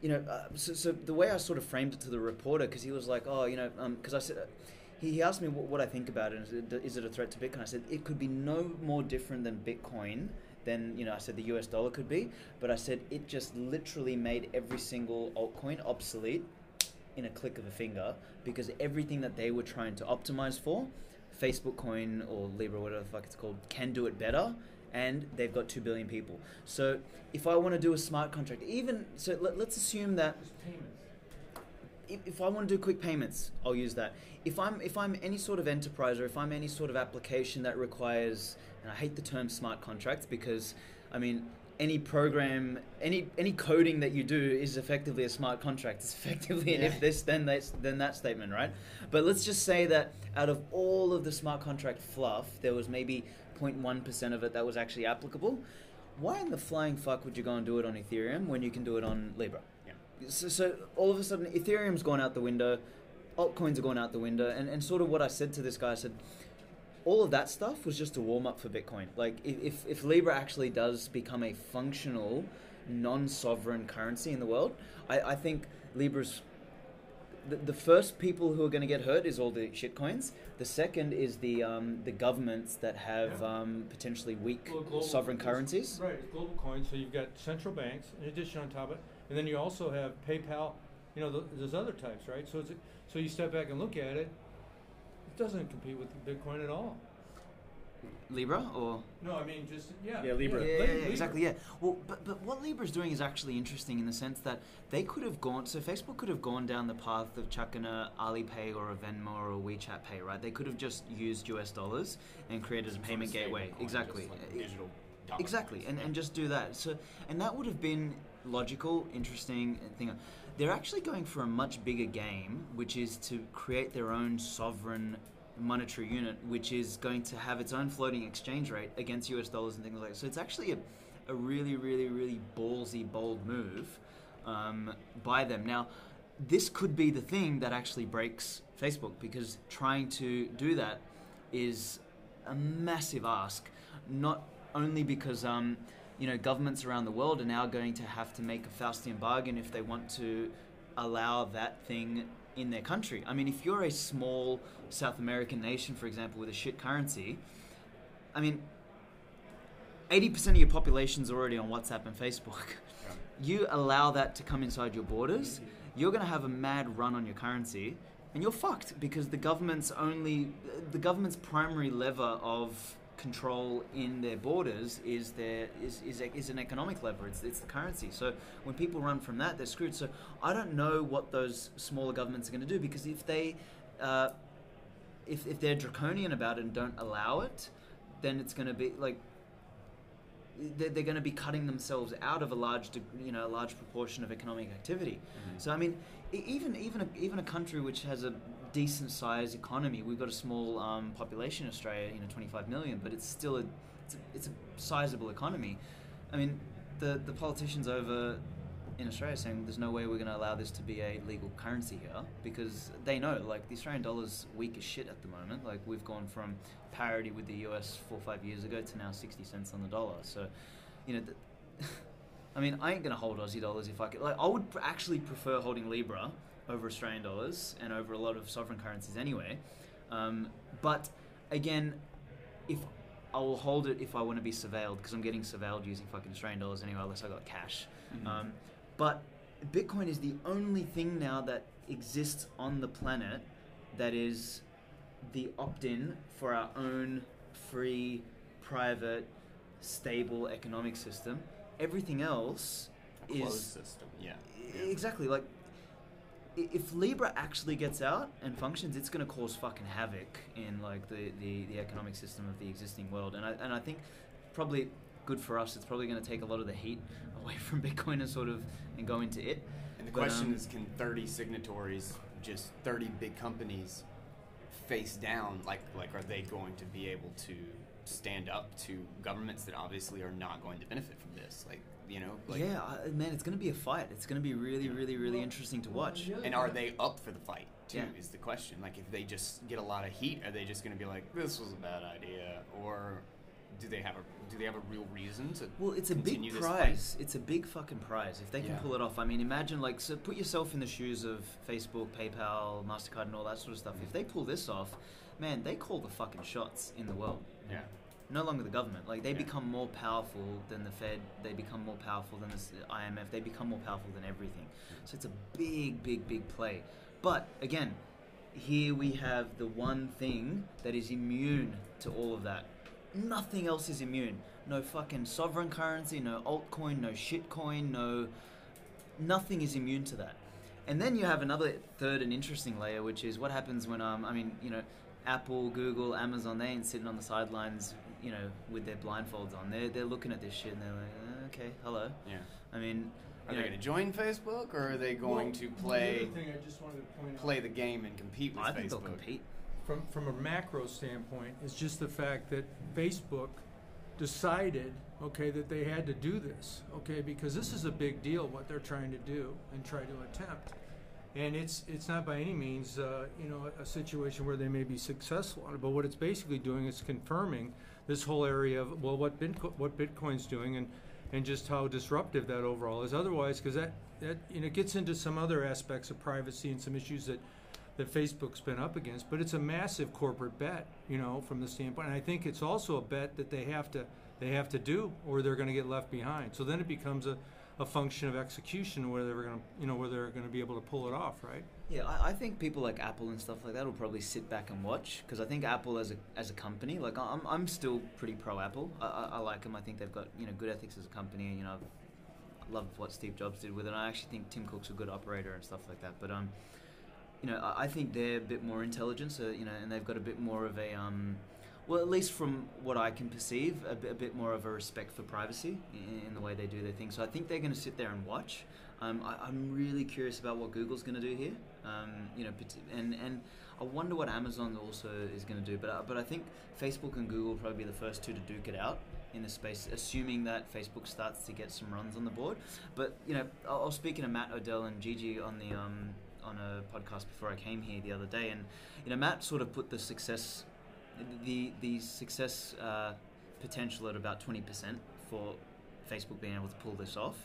You know, uh, so, so the way I sort of framed it to the reporter, because he was like, oh, you know, because I said, he, he asked me what, what I think about it. Is it a threat to Bitcoin? I said it could be no more different than Bitcoin than you know. I said the U.S. dollar could be, but I said it just literally made every single altcoin obsolete in a click of a finger because everything that they were trying to optimize for, Facebook Coin or Libra, whatever the fuck it's called, can do it better. And they've got two billion people. So if I want to do a smart contract, even so, let, let's assume that if, if I want to do quick payments, I'll use that. If I'm if I'm any sort of enterprise or if I'm any sort of application that requires, and I hate the term smart contracts because, I mean, any program, any any coding that you do is effectively a smart contract. It's effectively an if this then that then that statement, right? But let's just say that out of all of the smart contract fluff, there was maybe 0.1 percent of it that was actually applicable. Why in the flying fuck would you go and do it on Ethereum when you can do it on Libra? Yeah. So, so all of a sudden, Ethereum's gone out the window, altcoins are going out the window, and, and sort of what I said to this guy, I said, all of that stuff was just a warm up for Bitcoin. Like, if, if, Libra actually does become a functional, non sovereign currency in the world, I, I think Libra's. The, the first people who are going to get hurt is all the shitcoins. The second is the um, the governments that have Yeah. um, potentially weak Well, global- sovereign currencies. Right, it's global coins. So you've got central banks in addition on top of it, and then you also have PayPal. You know, th there's other types, right? So it's so you step back and look at it. It doesn't compete with Bitcoin at all. Libra or No, I mean just yeah. Yeah, Libra. yeah, yeah, Li- yeah, Libra. exactly. Yeah. Well, but but what Libra's doing is actually interesting in the sense that they could have gone. So Facebook could have gone down the path of chucking a Alipay or a Venmo or a WeChat Pay, right? They could have just used US dollars and created a payment gateway. Exactly. digital. Exactly, and, and just do that. So, and that would have been logical, interesting thing. They're actually going for a much bigger game, which is to create their own sovereign monetary unit, which is going to have its own floating exchange rate against US dollars and things like that. So it's actually a, a really, really, really ballsy, bold move um, by them. Now, this could be the thing that actually breaks Facebook because trying to do that is a massive ask. Not only because um, you know governments around the world are now going to have to make a Faustian bargain if they want to allow that thing in their country. I mean, if you're a small South American nation, for example, with a shit currency, I mean, 80% of your population's already on WhatsApp and Facebook. You allow that to come inside your borders, you're going to have a mad run on your currency, and you're fucked because the government's only the government's primary lever of control in their borders is their is, is, is an economic lever. It's, it's the currency. So when people run from that, they're screwed. So I don't know what those smaller governments are going to do because if they uh, if, if they're draconian about it and don't allow it, then it's going to be like they're, they're going to be cutting themselves out of a large, you know, a large proportion of economic activity. So I mean, even even a, even a country which has a decent sized economy, we've got a small um, population in Australia, you know, 25 million, but it's still a it's a, it's a sizable economy. I mean, the the politicians over in Australia saying there's no way we're going to allow this to be a legal currency here because they know like the Australian dollar's weak as shit at the moment. Like we've gone from parity with the US four or five years ago to now 60 cents on the dollar. So, you know, I mean, I ain't going to hold Aussie dollars if I could. Like, I would actually prefer holding Libra over Australian dollars and over a lot of sovereign currencies anyway. Um, but again, if I will hold it if I want to be surveilled because I'm getting surveilled using fucking Australian dollars anyway, unless I got cash. Um, but Bitcoin is the only thing now that exists on the planet that is the opt-in for our own free, private, stable economic system. Everything else is Closed is system. Yeah. Exactly. Like, if Libra actually gets out and functions, it's going to cause fucking havoc in like the, the, the economic system of the existing world. And I and I think probably good for us. It's probably going to take a lot of the heat away from Bitcoin and sort of and go into it. And the But, question um, is, can 30 signatories, just 30 big companies, face down? Like, like, are they going to be able to stand up to governments that obviously are not going to benefit from this? Like, you know, like, yeah, I, man, it's going to be a fight. It's going to be really, really, really interesting to watch. And are they up for the fight too? Yeah. Is the question. Like, if they just get a lot of heat, are they just going to be like, "This was a bad idea," or do they have a do they have a real reason to? Well, it's a big prize. It's a big fucking prize if they can Yeah. pull it off. I mean, imagine like so. Put yourself in the shoes of Facebook, PayPal, Mastercard, and all that sort of stuff. If they pull this off, man, they call the fucking shots in the world. Yeah. No longer the government. Like they Yeah. become more powerful than the Fed. They become more powerful than the IMF. They become more powerful than everything. So it's a big, big, big play. But again, here we have the one thing that is immune to all of that. Nothing else is immune. No fucking sovereign currency, no altcoin, no shitcoin, no. Nothing is immune to that. And then you have another third and interesting layer, which is what happens when, um, I mean, you know, Apple, Google, Amazon, they ain't sitting on the sidelines, you know, with their blindfolds on. They're, they're looking at this shit and they're like, uh, okay, hello. Yeah. I mean, Are you they know, going to join Facebook, or are they going Well, to the play other thing I just wanted to point out play the game and compete with I think Facebook? they'll compete. from from a macro standpoint it's just the fact that Facebook decided, okay, that they had to do this, okay, because this is a big deal what they're trying to do and try to attempt, and it's it's not by any means uh, you know a, situation where they may be successful on it, but what it's basically doing is confirming this whole area of well what what Bitcoin's doing and and just how disruptive that overall is. Otherwise, because that that you know gets into some other aspects of privacy and some issues that that Facebook's been up against, but it's a massive corporate bet, you know, from the standpoint. And I think it's also a bet that they have to they have to do, or they're going to get left behind. So then it becomes a, a function of execution, whether they're going to you know whether they're going to be able to pull it off, right? Yeah, I, I think people like Apple and stuff like that will probably sit back and watch because I think Apple as a as a company, like I'm, I'm still pretty pro Apple. I, I, I like them. I think they've got you know good ethics as a company. And, you know, I love what Steve Jobs did with it. And I actually think Tim Cook's a good operator and stuff like that. But um, you know, I, I think they're a bit more intelligent. So you know, and they've got a bit more of a um, well, at least from what I can perceive, a bit, a bit more of a respect for privacy in, in the way they do their things. So I think they're going to sit there and watch. Um, I, I'm really curious about what Google's going to do here. Um, you know, and and I wonder what Amazon also is going to do. But uh, but I think Facebook and Google will probably be the first two to duke it out in this space, assuming that Facebook starts to get some runs on the board. But you know, I I was speaking to Matt Odell and Gigi on the um, on a podcast before I came here the other day, and you know, Matt sort of put the success the the success uh, potential at about twenty percent for Facebook being able to pull this off.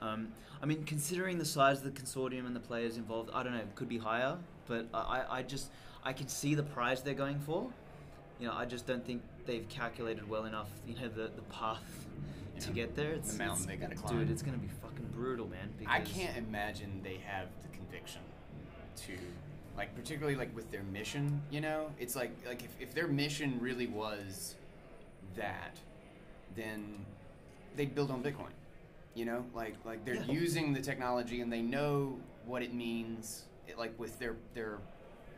Um, I mean, considering the size of the consortium and the players involved, I don't know, it could be higher, but I, I just I can see the prize they're going for. You know, I just don't think they've calculated well enough. You know, the the path to get there. It's, The mountain they gotta climb. Dude, it's gonna be fucking brutal, man. I can't imagine they have the conviction to like particularly like with their mission, you know? It's like like if, if their mission really was that, then they'd build on Bitcoin. You know? Like like they're Yeah. using the technology and they know what it means it, like with their their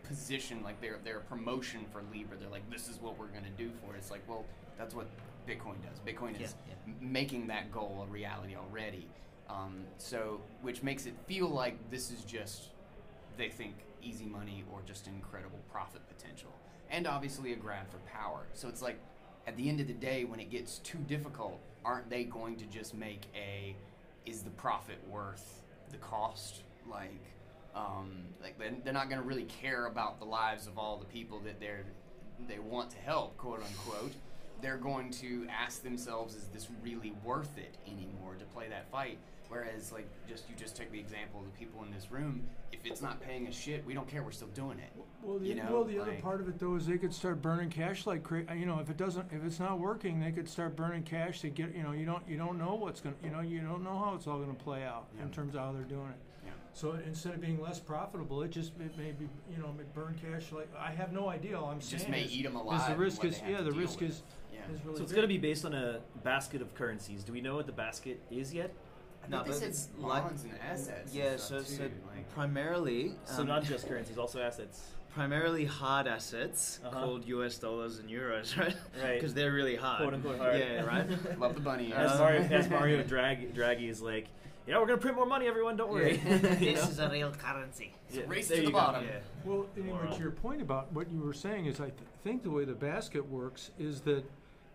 position, like their their promotion for Libra, they're like, this is what we're gonna do for it. It's like, well, that's what Bitcoin does. Bitcoin is Yeah, yeah. making that goal a reality already. Um, so, which makes it feel like this is just they think easy money or just incredible profit potential, and obviously a grab for power. So it's like at the end of the day, when it gets too difficult, aren't they going to just make a is the profit worth the cost? Like, um, like they're, not going to really care about the lives of all the people that they're they want to help, quote unquote. They're going to ask themselves, is this really worth it anymore to play that fight? Whereas, like, just you just take the example of the people in this room. If it's not paying us shit, we don't care. We're still doing it. Well, the, You know, well, the other part of it though is they could start burning cash like cra- you know if it doesn't if it's not working they could start burning cash to get you know you don't you don't know what's gonna you know you don't know how it's all gonna play out in terms of how they're doing it. Yeah. So instead of being less profitable, it just it may be you know it burn cash like I have no idea. All I'm It saying just may is, eat 'em is alive the risk what is they have yeah the risk is Yeah. is really So it's big. going to be based on a basket of currencies. Do we know what the basket is yet? I No, but they it's said like- bonds and assets. Yeah, and so stuff so too, like- primarily So um, not just currencies, also assets. primarily hard assets Uh-huh. called US dollars and euros, right? Right. Because they're really hard. Quote unquote hard. Yeah, right. love the bunny. As Um, Mario, as Mario Drag, Draghi is like, yeah, we're gonna print more money, everyone. Don't worry. Yeah. This know? is a real currency. Yeah, race there to the bottom. Yeah. Well, anyway, to your point about what you were saying is, I th- think the way the basket works is that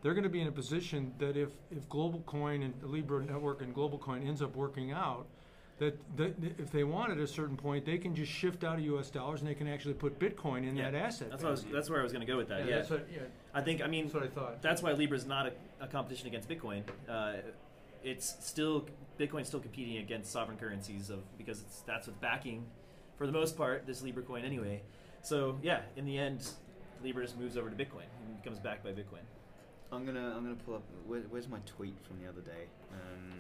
they're going to be in a position that if if Global Coin and Libra network and Global Coin ends up working out, that, that if they want at a certain point, they can just shift out of U.S. dollars and they can actually put Bitcoin in Yeah. that asset. That's was, that's where I was gonna go with that. Yeah, that's what. Yeah, I think. I mean, that's what I thought. that's why Libra's not a, a competition against Bitcoin. Uh, it's still Bitcoin's still competing against sovereign currencies of because it's that's what's backing, for the most part, this Libra coin anyway. So yeah, in the end, Libra just moves over to Bitcoin and becomes backed by Bitcoin. I'm gonna I'm gonna pull up. Where, where's my tweet from the other day? Um,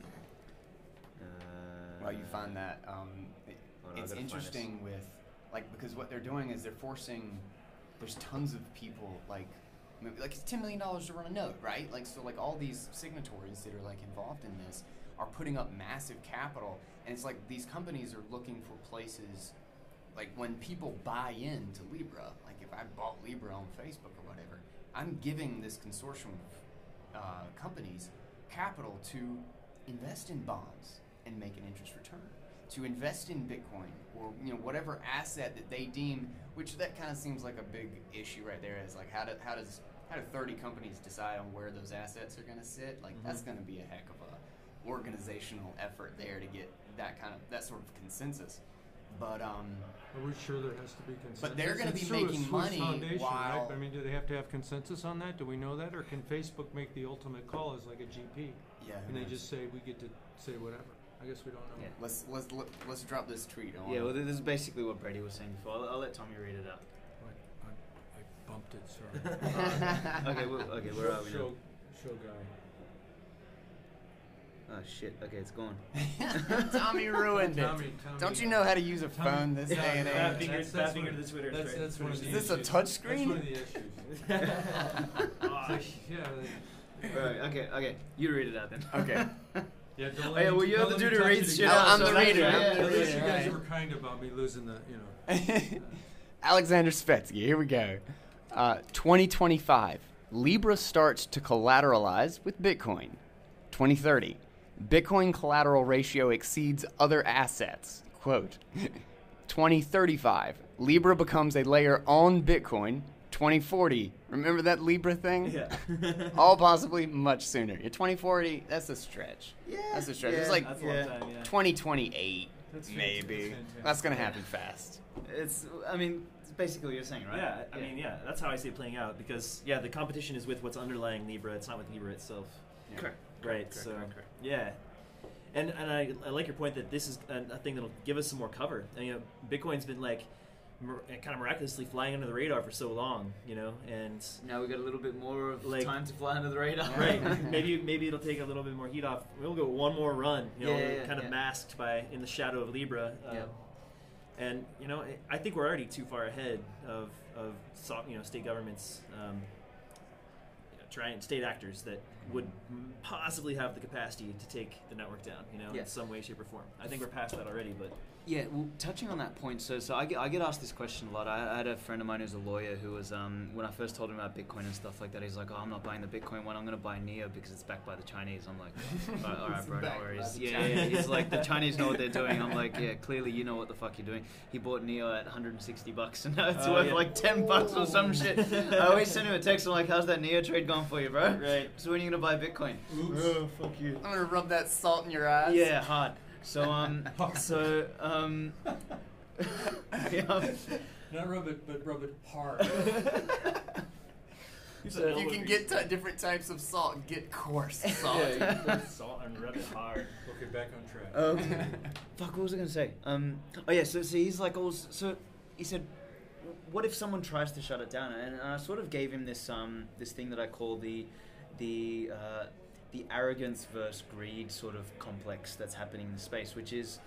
uh, Well, you find that um, it- Hold on, I it's gotta find this. interesting with like because what they're doing is they're forcing. There's tons of people like. Mean, Like it's ten million dollars to run a node, right? Like so, like all these signatories that are like involved in this are putting up massive capital, and it's like these companies are looking for places, like when people buy into Libra. Like if I bought Libra on Facebook or whatever, I'm giving this consortium of uh, companies capital to invest in bonds and make an interest return, to invest in Bitcoin or you know whatever asset that they deem. Which that kind of seems like a big issue right there. Is like how do how does how do 30 companies decide on where those assets are going to sit? Like that's going to be a heck of a organizational effort there to get that kind of that sort of consensus. But um, Are we sure there has to be consensus? But they're gonna be through making Swiss money Foundation, while- right? I mean, do they have to have consensus on that? Do we know that, or can Facebook make the ultimate call as like a GP, yeah, and they knows? just say we get to say whatever? I guess we don't know. Yeah. let's let's let, let's drop this tweet on. Yeah, well, this is basically what Brady was saying before. I'll, I'll let Tommy read it out. I, I, I bumped it. Sorry. okay, well, okay, where are we now? show, show guy. Oh shit. Okay, it's gone. Tommy ruined it. Tommy, Tommy. Don't you know how to use a Tommy- phone this Yeah, day and age? finger, That's- that's finger what- to the Twitter. That's, straight. that's one of the Is this a issues. touch That's screen? one of the issues. Yeah, right. Okay. Okay. You read it out then. Okay. yeah. Don't Oh, let yeah, well, you're don't the let me dude who reads shit out. I'm the so reader, yeah, I'm yeah, At least you guys yeah. were kind about me losing the, you know. Alexander Svetski, here we go. Uh, 2025, Libra starts to collateralize with Bitcoin. 2030, Bitcoin collateral ratio exceeds other assets. Quote. 2035, Libra becomes a layer on Bitcoin. 2040, remember that Libra thing? Yeah. All possibly much sooner. Yeah, 2040, that's a stretch. Yeah, That's a stretch. yeah. It's like That's a long Yeah. time, yeah. 2028, That's maybe. That's. That's going to happen fast. It's. I mean, it's basically what you're saying, right? Yeah, I mean, yeah, that's how I see it playing out because yeah, the competition is with what's underlying Libra. It's not with Libra itself. Correct. Right. Correct, so correct, correct. Yeah, and and I, I like your point that this is a, a thing that'll give us some more cover. And, you know, Bitcoin's been like kind of miraculously flying under the radar for so long, you know, and Now we got a little bit more of Like- time to fly under the radar. right maybe maybe it'll take a little bit more heat off. We'll go one more run, you know, Yeah, yeah, yeah, kind of masked by in the shadow of Libra. Um, Yeah. And you know, I- I think we're already too far ahead of of you know state governments, um, know, trying state actors that would possibly have the capacity to take the network down. You know, Yeah. in some way, shape, or form. I think we're past that already, but Yeah, well, touching on that point, so so I get, I get asked this question a lot. I, I had a friend of mine who's a lawyer who was um, when I first told him about Bitcoin and stuff like that, he's like, "Oh, I'm not buying the Bitcoin one. I'm going to buy Neo because it's backed by the Chinese." I'm like, "All right, all right bro, no backed by worries." Yeah, yeah, yeah. He's like, "The Chinese know what they're doing." I'm like, "Yeah, clearly you know what the fuck you're doing." He bought Neo at 160 bucks, and now it's Oh, worth yeah. like 10 bucks or some shit. I always send him a text. I'm like, "How's that Neo trade gone for you, bro?" Right. So when are you going to buy Bitcoin? Oh, fuck you. I'm going to rub that salt in your eyes. Yeah, hard. So um, so um, yeah. Not rub it, but rub it hard. So- You can get t- different types of salt. And get coarse salt. yeah, you can salt and rub it hard. okay, back on track. Um, fuck, what was I gonna say? Um, oh yeah, so, so he's like, oh, so he said, what if someone tries to shut it down? And I sort of gave him this um, this thing that I call the the uh, the arrogance versus greed sort of complex that's happening in the space, which is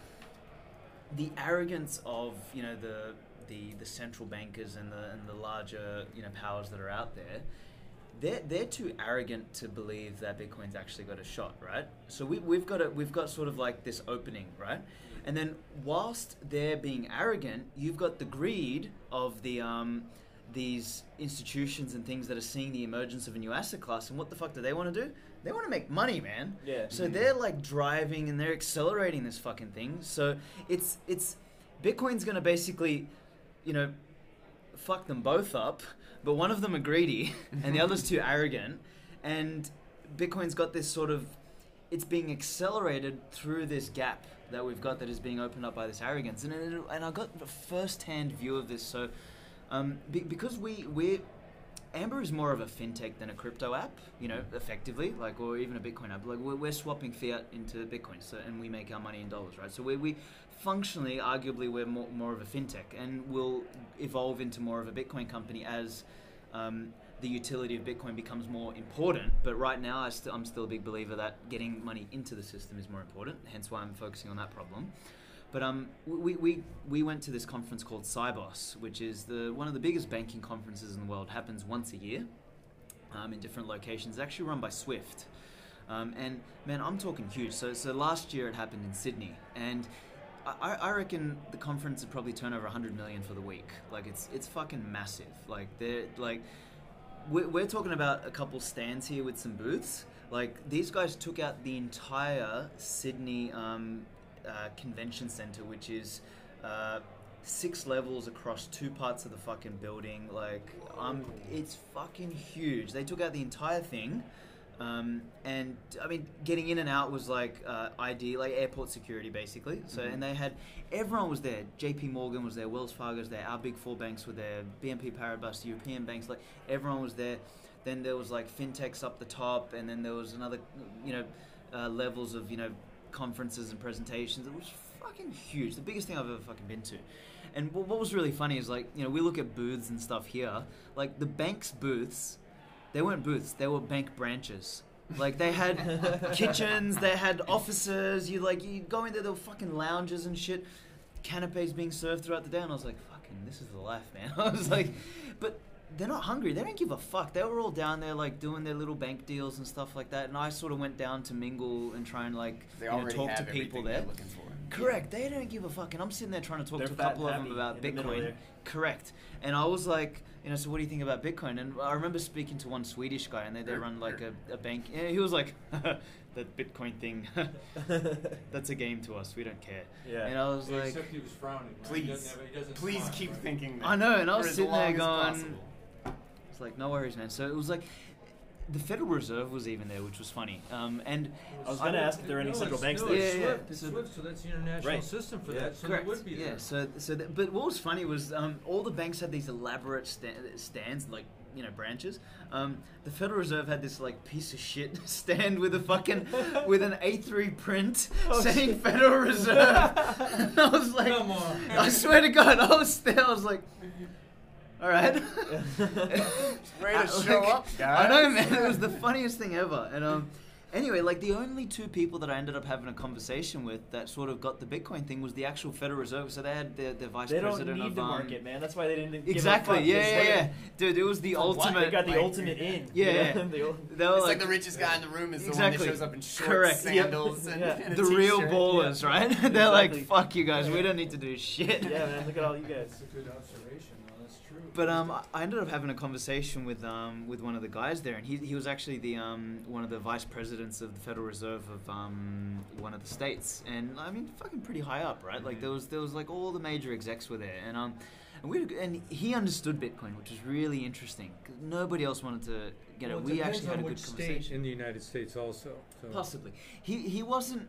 the arrogance of you know the the, the central bankers and the and the larger you know powers that are out there. They're, they're too arrogant to believe that Bitcoin's actually got a shot, right? So we, we've got a, we've got sort of like this opening, right? And then whilst they're being arrogant, you've got the greed of the um, these institutions and things that are seeing the emergence of a new asset class. And what the fuck do they want to do? They want to make money, man. Yeah. So they're like driving and they're accelerating this fucking thing. So it's it's Bitcoin's gonna basically, you know, fuck them both up. But one of them are greedy and the other's too arrogant. And Bitcoin's got this sort of it's being accelerated through this gap that we've got that is being opened up by this arrogance. And and I got a first-hand view of this. So um, be, because we we Amber is more of a fintech than a crypto app, you know, effectively, like or even a Bitcoin app. Like we're, we're swapping fiat into Bitcoin, so and we make our money in dollars, right? So we we functionally, arguably, we're more, more of a fintech, and will evolve into more of a Bitcoin company as um, the utility of Bitcoin becomes more important. But right now, I st- I'm still a big believer that getting money into the system is more important. Hence why I'm focusing on that problem. But um, we, we, we went to this conference called Sibos, which is the one of the biggest banking conferences in the world. Happens once a year um, in different locations. It's actually run by Swift. Um, and man, I'm talking huge. So, so last year it happened in Sydney, and I, I reckon the conference would probably turn over 100 million for the week. Like it's it's fucking massive. Like they're like we're, we're talking about a couple stands here with some booths. Like these guys took out the entire Sydney um, uh, convention center, which is uh, six levels across two parts of the fucking building. Like um, it's fucking huge. They took out the entire thing. Um, and I mean, getting in and out was like uh, ID, like airport security, basically. So, and they had everyone was there. J.P. Morgan was there, Wells Fargo was there, our big four banks were there, BNP Paribas, European banks, like everyone was there. Then there was like fintechs up the top, and then there was another, you know, uh, levels of you know conferences and presentations. It was fucking huge, the biggest thing I've ever fucking been to. And wh- what was really funny is like you know we look at booths and stuff here, like the banks booths they weren't booths; they were bank branches. Like they had kitchens, they had offices. You like you go in there, there were fucking lounges and shit, canapes being served throughout the day, and I was like, fucking, this is the life, man. I was like, but they're not hungry. They don't give a fuck. They were all down there like doing their little bank deals and stuff like that. And I sort of went down to mingle and try and like you know, talk to people there. they're looking for. Correct. They don't give a fuck, and I'm sitting there trying to talk They're to a couple of them about in the Bitcoin. Correct. And I was like, you know, so what do you think about Bitcoin? And I remember speaking to one Swedish guy, and they, they run like a, a bank. Yeah, he was like, that Bitcoin thing, that's a game to us. We don't care. Yeah. And I was like, Except he was frowning. Right? He Please, doesn't he doesn't please smile, keep right? thinking. That I know, and I was sitting there going, possible. It's like, no worries, man. So it was like, the Federal Reserve was even there, which was funny. Um, and I was gonna ask if there are any No, central it's- banks no, there. it's Yeah, yeah, SWIFT, yeah. It's So- SWIFT, so that's the international Right. system for Yeah. that. So Correct. they would be yeah. there. So, so, that, but what was funny was um, all the banks had these elaborate sta- stands, like you know, branches. Um, the Federal Reserve had this like piece of shit stand with a fucking with an A3 print Oh, saying shit. Federal Reserve. and I was like, Come on. I swear to God, I was there. I was like. All right. Ready to I- show like, up, I know, man. It was the funniest thing ever. And um, anyway, like the only two people that I ended up having a conversation with that sort of got the Bitcoin thing was the actual Federal Reserve. So they had their, their vice They don't need of the um, market, man. That's why they didn't. give a Exactly. fuck. Yeah, yeah, yeah. Dude, it was the What? ultimate. They got the like- ultimate in. Yeah, you know? yeah. The They were It's like, like the richest guy in the room is the one that shows up in shorts, Correct, yep. sandals, and, Yeah. and a the real t-shirt. ballers, right? They're like, "Fuck you guys, we don't need to do shit." yeah, man. Look at all you guys. That's a good observation. No, that's true. But um, I- ended up having a conversation with um with one of the guys there, and he, he was actually the um one of the vice presidents of the Federal Reserve of um one of the states, and I mean fucking pretty high up, right? Like there was there was like all the major execs were there, and um and we and he understood Bitcoin, which was really interesting because nobody else wanted to get Well, it. We actually had a good conversation. in the United States also. So. Possibly. He he wasn't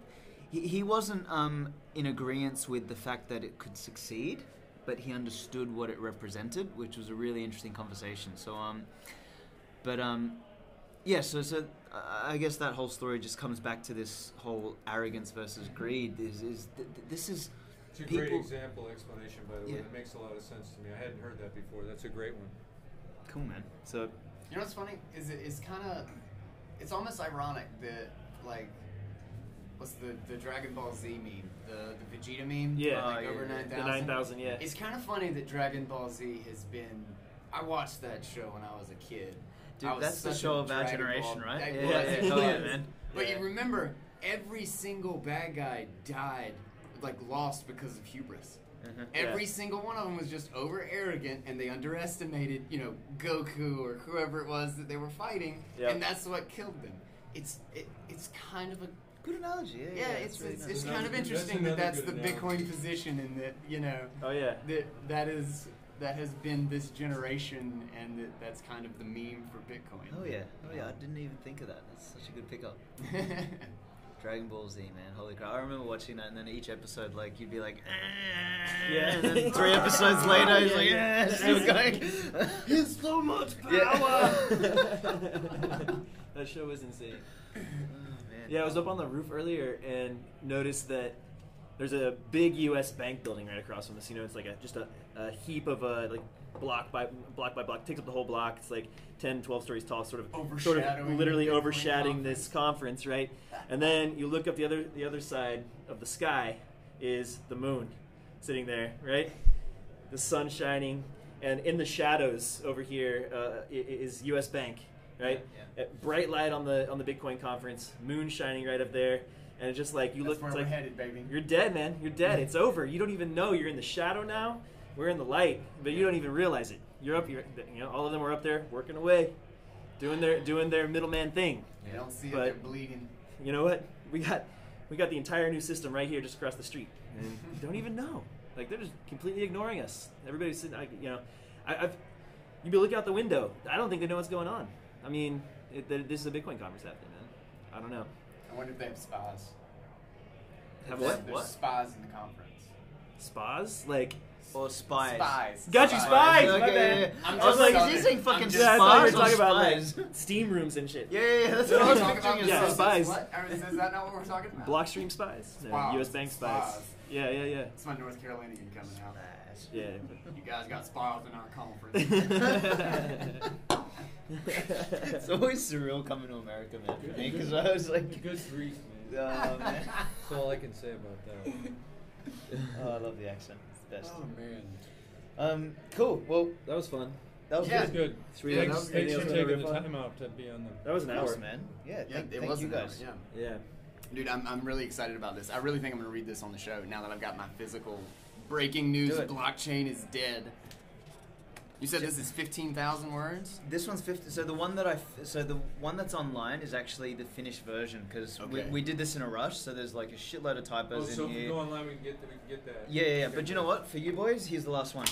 he, he wasn't um in agreement with the fact that it could succeed, but he understood what it represented, which was a really interesting conversation. So um but um yeah, so so I guess that whole story just comes back to this whole arrogance versus greed. Is is th- th- this is It's a great example, explanation, by the way. Yeah. It makes a lot of sense to me. I hadn't heard that before. That's a great one. cool, man. So You know what's funny is it, it's kind of it's almost ironic that like what's the the Dragon Ball Z meme, the the Vegeta meme, Yeah. like Oh, over yeah, nine The nine thousand, yeah. It's kind of funny that Dragon Ball Z has been. I watched that show when I was a kid. dude, that's the show a of our generation, Ball- right? Yeah, yeah, yeah, was. man. But Yeah. you remember, every single bad guy died, like lost because of hubris. Uh-huh. Every Yeah. single one of them was just over arrogant, and they underestimated, you know, Goku or whoever it was that they were fighting, Yep. and that's what killed them. It's it, it's kind of a Good analogy. Yeah, yeah, that's it's really it's, nice. it's kind of another- interesting that that's that's the another good Bitcoin position, and that you know Oh yeah. that that is that has been this generation, and that that's kind of the meme for Bitcoin. Oh yeah, oh yeah. I didn't even think of that. That's such a good pickup. Dragon Ball Z, man, holy crap! I remember watching that, and then each episode, like you'd be like, "Ah," Yeah. and then three episodes later, he's Yeah, like, yeah. yeah, still going. He's so much Power! that show was insane. Yeah, I was up on the roof earlier and noticed that there's a big U.S. bank building right across from us. You know, it's like a just a, a heap of a like block by block by block, takes up the whole block. It's like 10, 12 stories tall, sort of sort of literally overshadowing this conference, right? And then you look up the other the other side of the sky is the moon sitting there, right? The sun shining, and in the shadows over here uh, is U.S. Bank, right? Yeah, bright light on the on the Bitcoin conference, moon shining right up there, and it's just like you That's look, where it's we're like headed, baby. you're dead, man. You're dead. It's over. You don't even know you're in the shadow now. We're in the light, but you don't even realize it. You're up. You're, you know, all of them are up there working away, doing their doing their middleman thing. You don't see it; But- they're bleeding. You know what? We got we got the entire new system right here, just across the street, and you don't even know. Like they're just completely ignoring us. Everybody's sitting. Like, you know, I, I've you be looking out the window. I don't think they know what's going on. I mean, it, th- this is a Bitcoin conference happening, man. I don't know. I wonder if they have spies. Have There's- what? There's What? spies in the conference. Spas? Like Or spies. Spies. Got you, spies! Okay, my yeah, bad. yeah, yeah. I'm I was like, southern. is he saying fucking just yeah, I thought you were spies talking about like steam rooms and shit. Yeah, yeah, yeah. That's what I was Talking picturing. about Yeah, spies. What? Or is, is that not what we're talking about? Blockstream spies. No, Spies. U.S. Bank spies. Spies. Yeah, yeah, yeah. It's my North Carolinian coming out. Yeah. You guys got spies in our conference. it's always surreal coming to America, man. For me, because I was like, Good grief, man. oh, man. That's all I can say about that. oh, I love the accent. It's the best. Oh man. Um, cool. Well, That was fun. that was Yeah. good. Good. Should we- Yeah, thanks that was good. thanks for taking the wanna time out to be on the. That was an hour, man. Yeah, Yeah, thank, it thank was you an hour, yeah. Yeah. Dude, I'm, I'm really excited about this. I really think I'm going to read this on the show now that I've got my physical breaking news blockchain is dead. You said this is 15,000 words? This one's 50. So the one that I, f- so the one that's online is actually the finished version because we, Okay. we did this in a rush. So there's like a shitload of typos Oh, so in if we here. go online, we can get the, we can get that. Yeah, yeah, yeah. But you know what? For you boys, here's the last one.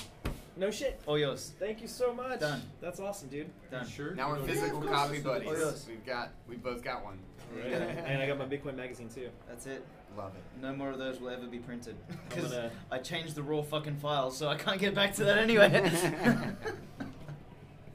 No shit. All yours. Thank you so much. Done. That's awesome, dude. Done. Sure? Now we're physical course. copy buddies. yes. We've got, we both got one. Right. and I got my Bitcoin magazine too. That's it. Love it. No more of those will ever be printed. Because gonna- I changed the raw fucking files, so I can't get back to that anyway.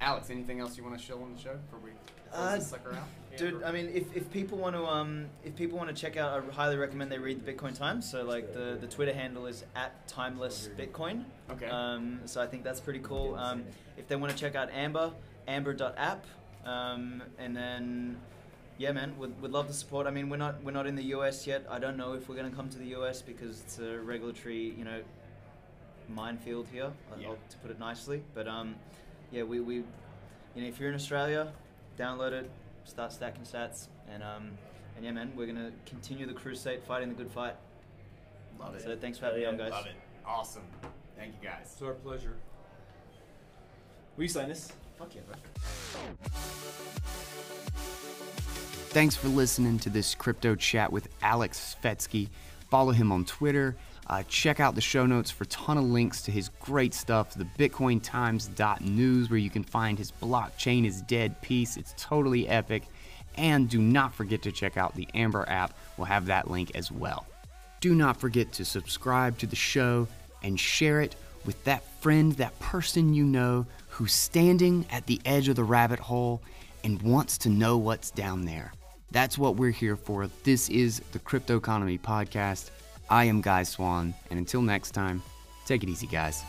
Aleks, anything else you want to show on the show before we close Uh, this sucker out? Dude, I mean, if, if people want to um if people want to check out, I highly recommend they read the Bitcoin Times. So like the the Twitter handle is at timeless Bitcoin. Okay. Um, so I think that's pretty cool. Um, if they want to check out Amber, amber.app, um, and then yeah, man, would would love the support. I mean, we're not we're not in the US yet. I don't know if we're gonna come to the US because it's a regulatory you know minefield here, Yeah. to put it nicely. But um, yeah, we, we you know if you're in Australia, download it, start stacking sats, and um, and yeah, man, we're gonna continue the crusade, fighting the good fight. Love it. So thanks for having me on, guys. Love it. Awesome. Thank you guys. It's our pleasure. Will you sign this? Fuck yeah, bro. Thanks for listening to this crypto chat with Aleks Svetski. Follow him on Twitter. Uh, check out the show notes for a ton of links to his great stuff, the BitcoinTimes.news, where you can find his blockchain is dead piece. It's totally epic. And do not forget to check out the Amber app. We'll have that link as well. Do not forget to subscribe to the show and share it with that friend, that person you know who's standing at the edge of the rabbit hole and wants to know what's down there. That's what we're here for. This is the Cryptoconomy Podcast. I am Guy Swan, and until next time, take it easy, guys.